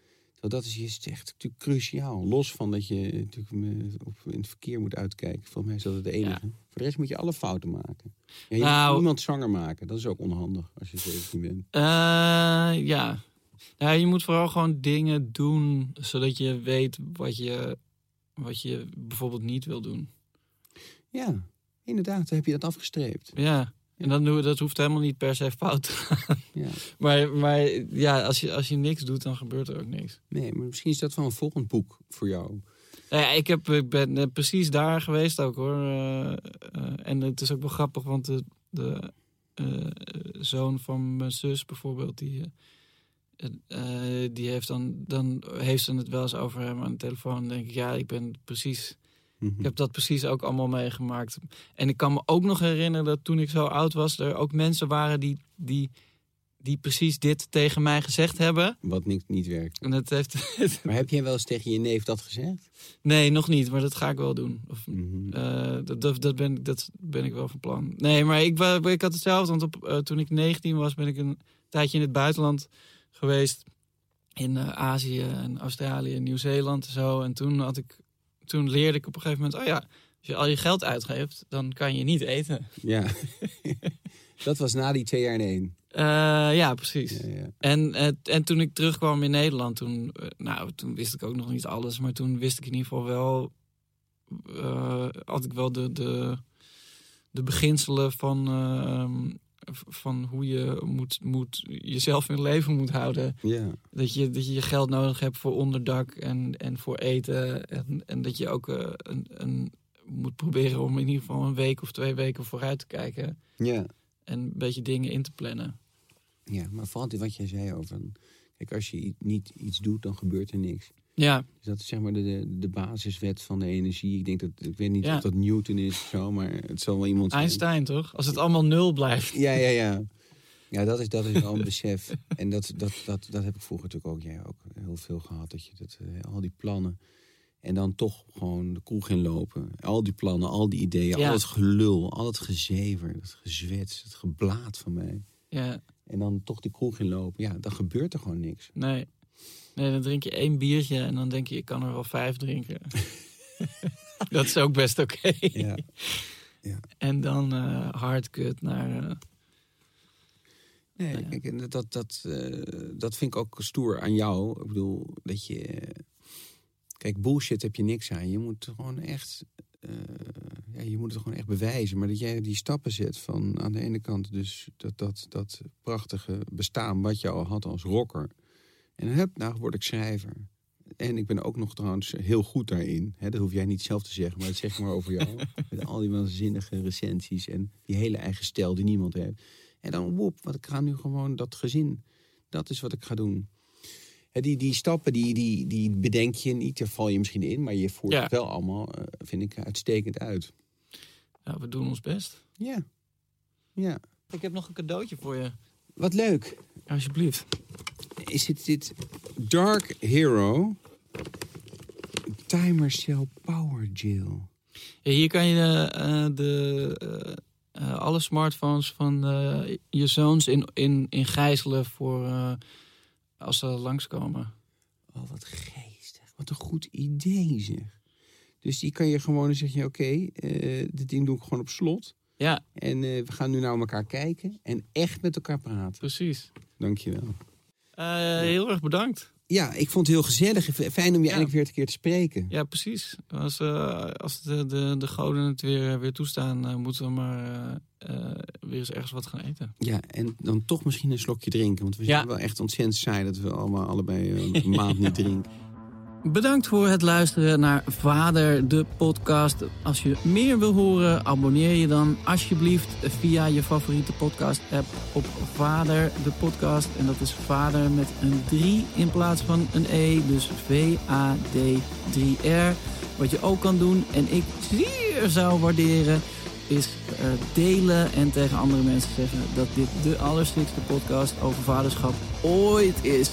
Dat is, is echt natuurlijk cruciaal. Los van dat je natuurlijk op, in het verkeer moet uitkijken. Volgens mij is dat het enige. Ja. Voor de rest moet je alle fouten maken. Ja, je Nou- moet niemand zwanger maken. Dat is ook onhandig als je 17 bent. Eh, ja. ja, je moet vooral gewoon dingen doen zodat je weet wat je, wat je bijvoorbeeld niet wil doen. Ja, inderdaad. Dan heb je dat afgestreept. Ja, en dan, dat hoeft helemaal niet per se fout te gaan. Ja. *laughs* Maar, maar ja, als je, als je niks doet, dan gebeurt er ook niks. Nee, maar misschien is dat wel een volgend boek voor jou. Nou ja, ik, heb, ik ben eh, precies daar geweest ook hoor. Eh, eh, en het is ook wel grappig, want de, de zoon van mijn zus bijvoorbeeld, die, die heeft dan, dan heeft ze het wel eens over hem aan de telefoon. Dan denk ik, ja, ik ben precies, Mhm. ik heb dat precies ook allemaal meegemaakt. En ik kan me ook nog herinneren dat toen ik zo oud was, er ook mensen waren die, die, die precies dit tegen mij gezegd hebben. Wat niks, niet werkt. En het heeft. *laughs* Maar heb jij wel eens tegen je neef dat gezegd? nee, nog niet, maar dat ga ik wel doen. Of, Mhm. Eh, dat, dat, dat, ben, dat ben ik wel van plan. Nee, maar ik, ik had hetzelfde. Want op, eh, toen ik 19 was, ben ik een tijdje in het buitenland geweest. In eh, Azië en Australië en Nieuw-Zeeland en zo. En toen, had ik, toen leerde ik op een gegeven moment... Oh ja, als je al je geld uitgeeft, dan kan je niet eten. Ja. *laughs* dat was na die twee jaar in één. Eh, ja, precies. Ja, ja. En, en toen ik terugkwam in Nederland, toen, eh, nou, toen wist ik ook nog niet alles. Maar toen wist ik in ieder geval wel, eh, had ik wel de, de, de beginselen van, eh, v- van hoe je moet, moet, jezelf in leven moet houden. Dat je, dat je je geld nodig hebt voor onderdak en, en voor eten. En, en dat je ook eh, een, een, moet proberen om in ieder geval een week of twee weken vooruit te kijken. ja. En een beetje dingen in te plannen. Ja, maar vooral wat jij zei over... Kijk, als je niet iets doet, dan gebeurt er niks. Ja, Dus dat is zeg maar de, de, basiswet van de energie. Ik denk dat, ik weet niet Ja. of dat Newton is of zo, maar het zal wel iemand zijn. Einstein toch? Als het allemaal nul blijft. Ja, ja, ja. Ja, dat is, dat is wel een *laughs* besef. En dat, dat, dat, dat heb ik vroeger natuurlijk ook, jij ook heel veel gehad. Dat je dat, eh, al die plannen. En dan toch gewoon de kroeg in lopen. Al die plannen, al die ideeën, Ja. al het gelul, al het gezever, het gezwets, het geblaat van mij. Ja, En dan toch die kroeg in lopen. Ja, dan gebeurt er gewoon niks. nee. Nee, dan drink je één biertje en dan denk je, ik kan er wel vijf drinken. *laughs* dat is ook best oké. Ja. En dan eh hardcut naar... eh, Nee, Ja. kijk, en dat, dat, eh, dat vind ik ook stoer aan jou. Ik bedoel, dat je... Kijk, bullshit heb je niks aan. Je moet gewoon echt... ja, je moet het gewoon echt bewijzen. Maar dat jij die stappen zet van aan de ene kant... dus dat, dat, dat prachtige bestaan wat je al had als rocker. En hup, nou word ik schrijver. En ik ben ook nog trouwens heel goed daarin. Dat hoef jij niet zelf te zeggen, maar dat zeg ik maar over jou. *laughs* Met al die waanzinnige recensies en die hele eigen stijl die niemand heeft. En dan woep, want ik ga nu gewoon dat gezin. Dat is wat ik ga doen. Die, die stappen, die, die, die bedenk je niet, daar val je misschien in. Maar je voert Ja. het wel allemaal, eh, vind ik, uitstekend uit. ja, we doen ons best. Ja. Ja. Ik heb nog een cadeautje voor je. Wat leuk. Alsjeblieft. Is dit, dit Dark Hero Timer Cell Power Gel. Ja, hier kan je eh, de, eh, eh, alle smartphones van eh, je zoons in, in, in gijzelen voor eh, als ze langskomen. Oh, wat geestig. Wat een goed idee zeg. Dus die kan je gewoon, dan zeg je, oké, eh, dit ding doe ik gewoon op slot. Ja, En eh, we gaan nu naar elkaar kijken en echt met elkaar praten. precies. Dankjewel. Eh, heel erg bedankt. Ja, ik vond het heel gezellig. Fijn om je eindelijk weer een keer te spreken. Ja, precies. Als, eh, als de, de, de goden het weer, weer toestaan, eh, moeten we maar weer eens ergens wat gaan eten. Ja, en dan toch misschien een slokje drinken. Want we Ja. zijn wel echt ontzettend saai dat we allemaal allebei een maand niet *laughs* drinken. Bedankt voor het luisteren naar Vader de podcast. Als je meer wil horen, abonneer je dan alsjeblieft via je favoriete podcast app op Vader de podcast. En dat is Vader met een 3 in plaats van een E. Dus V-A-D-3-R. Wat je ook kan doen en ik zeer zou waarderen is eh, delen en tegen andere mensen zeggen dat dit de allerstikste podcast over vaderschap ooit is.